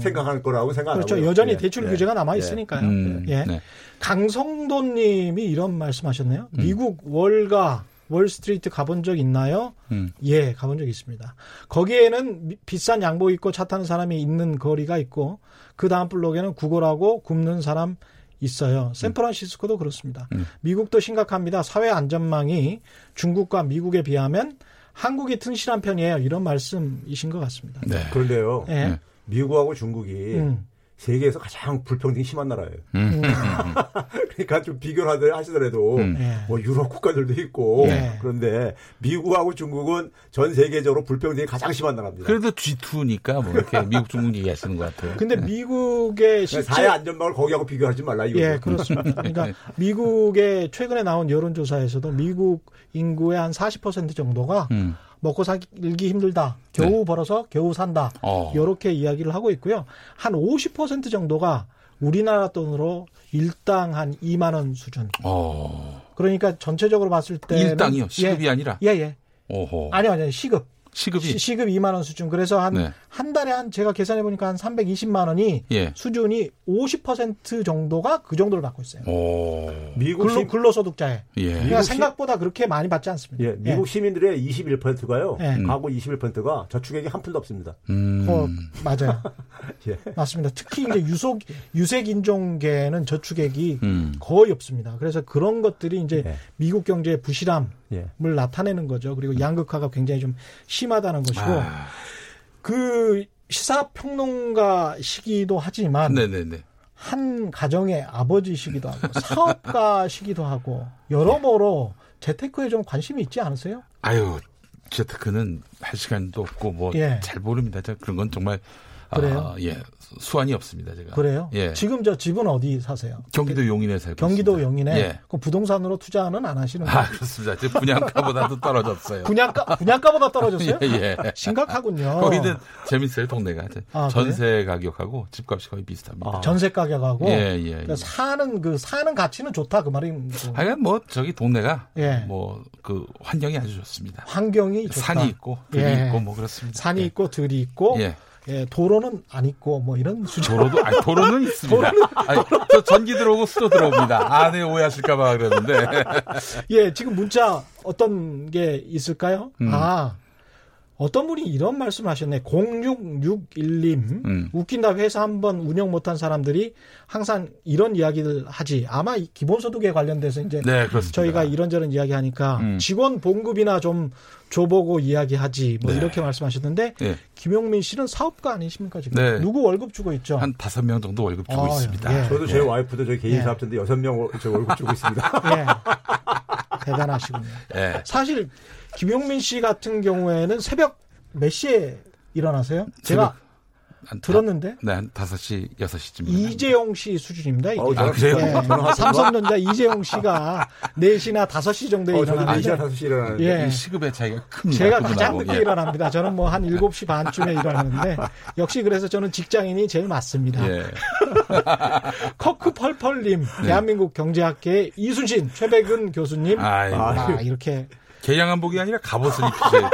[SPEAKER 6] 생각할 거라고 생각 안
[SPEAKER 1] 그렇죠.
[SPEAKER 6] 하고요.
[SPEAKER 1] 여전히
[SPEAKER 6] 예.
[SPEAKER 1] 대출
[SPEAKER 6] 예.
[SPEAKER 1] 규제가 남아
[SPEAKER 6] 예.
[SPEAKER 1] 있으니까요.
[SPEAKER 5] 음,
[SPEAKER 1] 예.
[SPEAKER 5] 네.
[SPEAKER 1] 강성도님이 이런 말씀하셨네요. 미국 월가 월스트리트 가본 적 있나요?
[SPEAKER 5] 음.
[SPEAKER 1] 예, 가본 적 있습니다. 거기에는 미- 비싼 양복 입고 차 타는 사람이 있는 거리가 있고 그 다음 블록에는 구걸하고 굽는 사람 있어요. 샌프란시스코도 그렇습니다.
[SPEAKER 5] 음.
[SPEAKER 1] 미국도 심각합니다. 사회 안전망이 중국과 미국에 비하면 한국이 튼실한 편이에요. 이런 말씀이신 것 같습니다.
[SPEAKER 5] 네.
[SPEAKER 6] 그런데요.
[SPEAKER 1] 예.
[SPEAKER 5] 네.
[SPEAKER 6] 미국하고 중국이
[SPEAKER 1] 음.
[SPEAKER 6] 세계에서 가장 불평등이 심한 나라예요.
[SPEAKER 5] 음. [laughs]
[SPEAKER 6] 그러니까 좀 비교를 하시더라도
[SPEAKER 5] 음.
[SPEAKER 1] 예.
[SPEAKER 6] 뭐 유럽 국가들도 있고
[SPEAKER 1] 네.
[SPEAKER 6] 그런데 미국하고 중국은 전 세계적으로 불평등이 가장 심한 나라입니다.
[SPEAKER 5] 그래도 G2니까 뭐 이렇게 [laughs] 미국 중국 얘기하시는 것 같아요.
[SPEAKER 1] 근데 미국의 실제
[SPEAKER 6] 사회 안전망을 거기하고 비교하지 말라 이거.
[SPEAKER 1] 예, 그렇습니다. 그러니까 [laughs] 미국의 최근에 나온 여론조사에서도 미국 인구의 한 40% 정도가
[SPEAKER 5] 음.
[SPEAKER 1] 먹고 살기 힘들다. 겨우 벌어서 겨우 산다.
[SPEAKER 5] 어.
[SPEAKER 1] 이렇게 이야기를 하고 있고요. 한 50% 정도가 우리나라 돈으로 일당 한 2만 원 수준.
[SPEAKER 5] 어.
[SPEAKER 1] 그러니까 전체적으로 봤을 때
[SPEAKER 5] 일당이요? 시급이
[SPEAKER 1] 예,
[SPEAKER 5] 아니라?
[SPEAKER 1] 예, 예.
[SPEAKER 5] 오호.
[SPEAKER 1] 아니요, 아니요. 시급.
[SPEAKER 5] 시급이?
[SPEAKER 1] 시, 급 2만 원 수준. 그래서 한
[SPEAKER 5] 네.
[SPEAKER 1] 한 달에 한 제가 계산해 보니까 한 320만 원이
[SPEAKER 5] 예.
[SPEAKER 1] 수준이 50% 정도가 그 정도를 받고 있어요.
[SPEAKER 5] 오.
[SPEAKER 6] 미국
[SPEAKER 1] 근로,
[SPEAKER 6] 시,
[SPEAKER 1] 근로소득자에.
[SPEAKER 5] 예.
[SPEAKER 1] 그러니까
[SPEAKER 6] 미국 시-
[SPEAKER 1] 생각보다 그렇게 많이 받지 않습니다.
[SPEAKER 6] 예, 미국 시민들의 21%가요.
[SPEAKER 1] 예.
[SPEAKER 6] 가구 21%가 저축액이 한 푼도 없습니다.
[SPEAKER 5] 음.
[SPEAKER 1] 어, 맞아요. [laughs]
[SPEAKER 6] 예.
[SPEAKER 1] 맞습니다. 특히 이제 유속, 유색 인종계는 저축액이
[SPEAKER 5] 음.
[SPEAKER 1] 거의 없습니다. 그래서 그런 것들이 이제
[SPEAKER 6] 예.
[SPEAKER 1] 미국 경제의 부실함을
[SPEAKER 6] 예.
[SPEAKER 1] 나타내는 거죠. 그리고 양극화가 굉장히 좀 심하다는 것이고,
[SPEAKER 5] 아.
[SPEAKER 1] 그 시사평론가시기도 하지만,
[SPEAKER 5] 네네네.
[SPEAKER 1] 한 가정의 아버지시기도 하고, [laughs] 사업가시기도 하고, 여러모로 재테크에 좀 관심이 있지 않으세요?
[SPEAKER 5] 아유, 재테크는 할 시간도 없고 뭐
[SPEAKER 1] 예.
[SPEAKER 5] 잘 모릅니다. 저 그런 건 정말
[SPEAKER 1] 그래요?
[SPEAKER 5] 아, 예. 수완이 없습니다, 제가.
[SPEAKER 1] 그래요?
[SPEAKER 5] 예.
[SPEAKER 1] 지금 저 집은 어디 사세요?
[SPEAKER 5] 경기도 용인에 살고
[SPEAKER 1] 경기도
[SPEAKER 5] 있습니다.
[SPEAKER 1] 용인에
[SPEAKER 5] 예.
[SPEAKER 1] 그 부동산으로 투자는 안 하시는 거예요?
[SPEAKER 5] 아, 그렇습니다. 제 분양가보다도 떨어졌어요.
[SPEAKER 1] 분양가 분양가보다 떨어졌어요? [laughs]
[SPEAKER 5] 예, 예.
[SPEAKER 1] 심각하군요.
[SPEAKER 5] 거기는 재밌어요, 동네가.
[SPEAKER 1] 아,
[SPEAKER 5] 전세 가격하고 집값이 거의 비슷합니다.
[SPEAKER 6] 아.
[SPEAKER 1] 전세 가격하고
[SPEAKER 5] 예, 예,
[SPEAKER 1] 그러니까
[SPEAKER 5] 예.
[SPEAKER 1] 사는 그 사는 가치는 좋다 그 말입니다.
[SPEAKER 5] 하여간 뭐 저기 동네가
[SPEAKER 1] 예.
[SPEAKER 5] 뭐그 환경이 아주 좋습니다.
[SPEAKER 1] 환경이 좋다.
[SPEAKER 5] 산이 있고 들이
[SPEAKER 1] 예.
[SPEAKER 5] 있고 뭐 그렇습니다.
[SPEAKER 1] 산이
[SPEAKER 5] 예.
[SPEAKER 1] 있고 들이 있고
[SPEAKER 5] 예.
[SPEAKER 1] 예, 도로는 안 있고 뭐 이런 수준.
[SPEAKER 5] 도로도 아니 도로는 [laughs] 있습니다. 아니, 저 전기 들어오고 수도 들어옵니다. 아, 네 오해하실까봐 그러는데. [laughs]
[SPEAKER 1] 예, 지금 문자 어떤 게 있을까요?
[SPEAKER 5] 음.
[SPEAKER 1] 아, 어떤 분이 이런 말씀을 하셨네. 0661님.
[SPEAKER 5] 음.
[SPEAKER 1] 웃긴다 회사 한 번 운영 못한 사람들이 항상 이런 이야기를 하지. 아마 이 기본소득에 관련돼서 이제
[SPEAKER 5] 네 그렇습니다.
[SPEAKER 1] 저희가 이런저런 이야기 하니까
[SPEAKER 5] 음.
[SPEAKER 1] 직원 봉급이나 좀 줘보고 이야기하지. 뭐
[SPEAKER 5] 네.
[SPEAKER 1] 이렇게 말씀하셨는데
[SPEAKER 5] 예.
[SPEAKER 1] 김용민 씨는 사업가 아니십니까 지금?
[SPEAKER 5] 네.
[SPEAKER 1] 누구 월급 주고 있죠?
[SPEAKER 5] 한 다섯 명 정도 월급 주고
[SPEAKER 1] 아,
[SPEAKER 5] 있습니다.
[SPEAKER 1] 예.
[SPEAKER 6] 저도 제 와이프도 저 개인
[SPEAKER 1] 예.
[SPEAKER 6] 사업자인데 여섯 명저 월급 주고 있습니다.
[SPEAKER 1] 예. 대단하시군요.
[SPEAKER 5] 예.
[SPEAKER 1] 사실 김용민 씨 같은 경우에는 새벽 몇 시에 일어나세요? 제가
[SPEAKER 5] 한 다-
[SPEAKER 1] 들었는데
[SPEAKER 5] 네, 한 다섯 시 여섯 시쯤.
[SPEAKER 1] 이재용 씨 수준입니다. 이게.
[SPEAKER 6] 어우,
[SPEAKER 5] 아, 그래요? [laughs]
[SPEAKER 1] 예, 삼성전자 이재용 씨가 4시나 5시 정도에
[SPEAKER 6] 어, 저는 4시나
[SPEAKER 1] 일어나는데
[SPEAKER 6] 5시 일어나는데
[SPEAKER 1] 예.
[SPEAKER 5] 이 시급의 차이가 큽니다.
[SPEAKER 1] 제가. 가장 늦게
[SPEAKER 5] 예.
[SPEAKER 1] 일어납니다. 저는 뭐 한 7시 반쯤에 일어나는데 [laughs] 역시 그래서 저는 직장인이 제일 맞습니다.
[SPEAKER 5] 예. [laughs]
[SPEAKER 1] 커크 펄펄님, 대한민국 경제학계의 이순신, 최백은 교수님,
[SPEAKER 5] 아이고.
[SPEAKER 1] 아, 이렇게
[SPEAKER 5] 개량한복이 아니라 갑옷을 [laughs] 입히세요.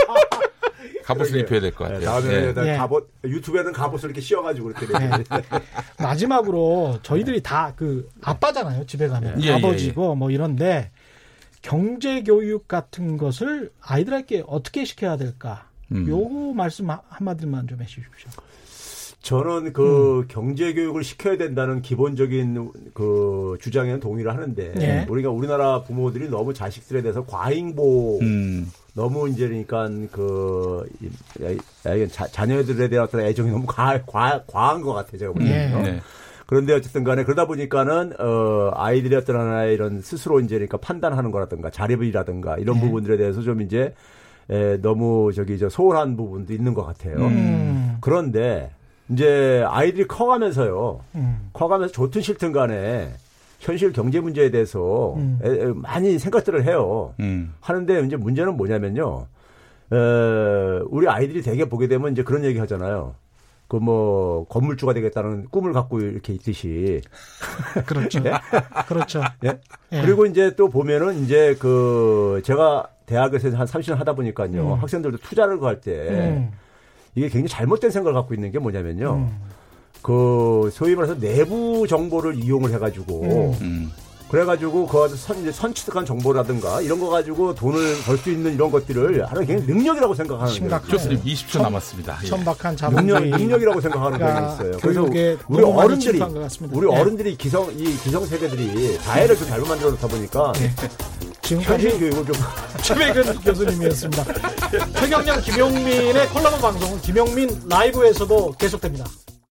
[SPEAKER 5] 갑옷을 입혀야 될것
[SPEAKER 6] 네,
[SPEAKER 5] 같아요.
[SPEAKER 6] 다음에는
[SPEAKER 5] 예.
[SPEAKER 1] 예.
[SPEAKER 6] 갑옷 유튜브에는 갑옷을 이렇게 씌워가지고 이렇게
[SPEAKER 1] 네. [laughs] 마지막으로 저희들이 다 그 아빠잖아요. 집에 가면
[SPEAKER 5] 예, 예,
[SPEAKER 1] 아버지고 뭐 이런데 경제 교육 같은 것을 아이들에게 어떻게 시켜야 될까?
[SPEAKER 5] 음.
[SPEAKER 1] 요 말씀 한- 한마디만 좀 해주십시오.
[SPEAKER 6] 저는 그
[SPEAKER 1] 음.
[SPEAKER 6] 경제 교육을 시켜야 된다는 기본적인 그 주장에는 동의를 하는데
[SPEAKER 1] 예.
[SPEAKER 6] 우리가 우리나라 부모들이 너무 자식들에 대해서 과잉보
[SPEAKER 5] 음.
[SPEAKER 6] 너무 이제 그러니까 그 자, 자녀들에 대한 어떤 애정이 너무 과, 과, 과한 것 같아요 제가 보기에는.
[SPEAKER 1] 예.
[SPEAKER 5] 네.
[SPEAKER 6] 그런데 어쨌든 간에 그러다 보니까는 어 아이들이 어떤 하나의 이런 스스로 이제 그러니까 판단하는 거라든가 자립이라든가 이런
[SPEAKER 1] 네.
[SPEAKER 6] 부분들에 대해서 좀 이제 에, 너무 저기 저 소홀한 부분도 있는 것 같아요.
[SPEAKER 1] 음,
[SPEAKER 6] 그런데 이제 아이들이 커가면서요.
[SPEAKER 1] 음,
[SPEAKER 6] 커가면서 좋든 싫든 간에 현실 경제 문제에 대해서
[SPEAKER 1] 음.
[SPEAKER 6] 에, 에, 많이 생각들을 해요.
[SPEAKER 5] 음.
[SPEAKER 6] 하는데 이제 문제는 뭐냐면요. 에, 우리 아이들이 대개 보게 되면 이제 그런 얘기 하잖아요. 그 뭐 건물주가 되겠다는 꿈을 갖고 이렇게 있듯이 [laughs]
[SPEAKER 1] 그렇죠.
[SPEAKER 6] 예?
[SPEAKER 1] 그렇죠. [laughs]
[SPEAKER 6] 예?
[SPEAKER 1] 예.
[SPEAKER 6] 그리고 이제 또 보면은 이제 그 제가 대학에서 한 30년 하다 보니까요.
[SPEAKER 1] 음.
[SPEAKER 6] 학생들도 투자를 구할 때
[SPEAKER 1] 음,
[SPEAKER 6] 이게 굉장히 잘못된 생각을 갖고 있는 게 뭐냐면요.
[SPEAKER 1] 음.
[SPEAKER 6] 그 소위 말해서 내부 정보를 이용을 해가지고
[SPEAKER 5] 음.
[SPEAKER 6] 그래가지고 그 선, 이제 선취득한 정보라든가 이런 거 가지고 돈을 벌 수 있는 이런 것들을 하나의 굉장히 능력이라고 생각하는.
[SPEAKER 1] 심각하네요.
[SPEAKER 5] 교수님 20초 남았습니다. 예.
[SPEAKER 1] 천박한
[SPEAKER 6] 능력. 능력 이라고 생각하는
[SPEAKER 1] 그러니까
[SPEAKER 6] 경향이 있어요. 그래서 우리 어른들이. 우리
[SPEAKER 1] 예.
[SPEAKER 6] 어른들이 기성 이 기성 세대들이 다해를 좀 잘못 만들어 놓다 보니까
[SPEAKER 1] 지금까지
[SPEAKER 6] 현실 교육을 좀 [laughs]
[SPEAKER 1] 최백은 교수님이었습니다. 최경영 김용민의 콜라보 방송은 김용민 라이브에서도 계속됩니다.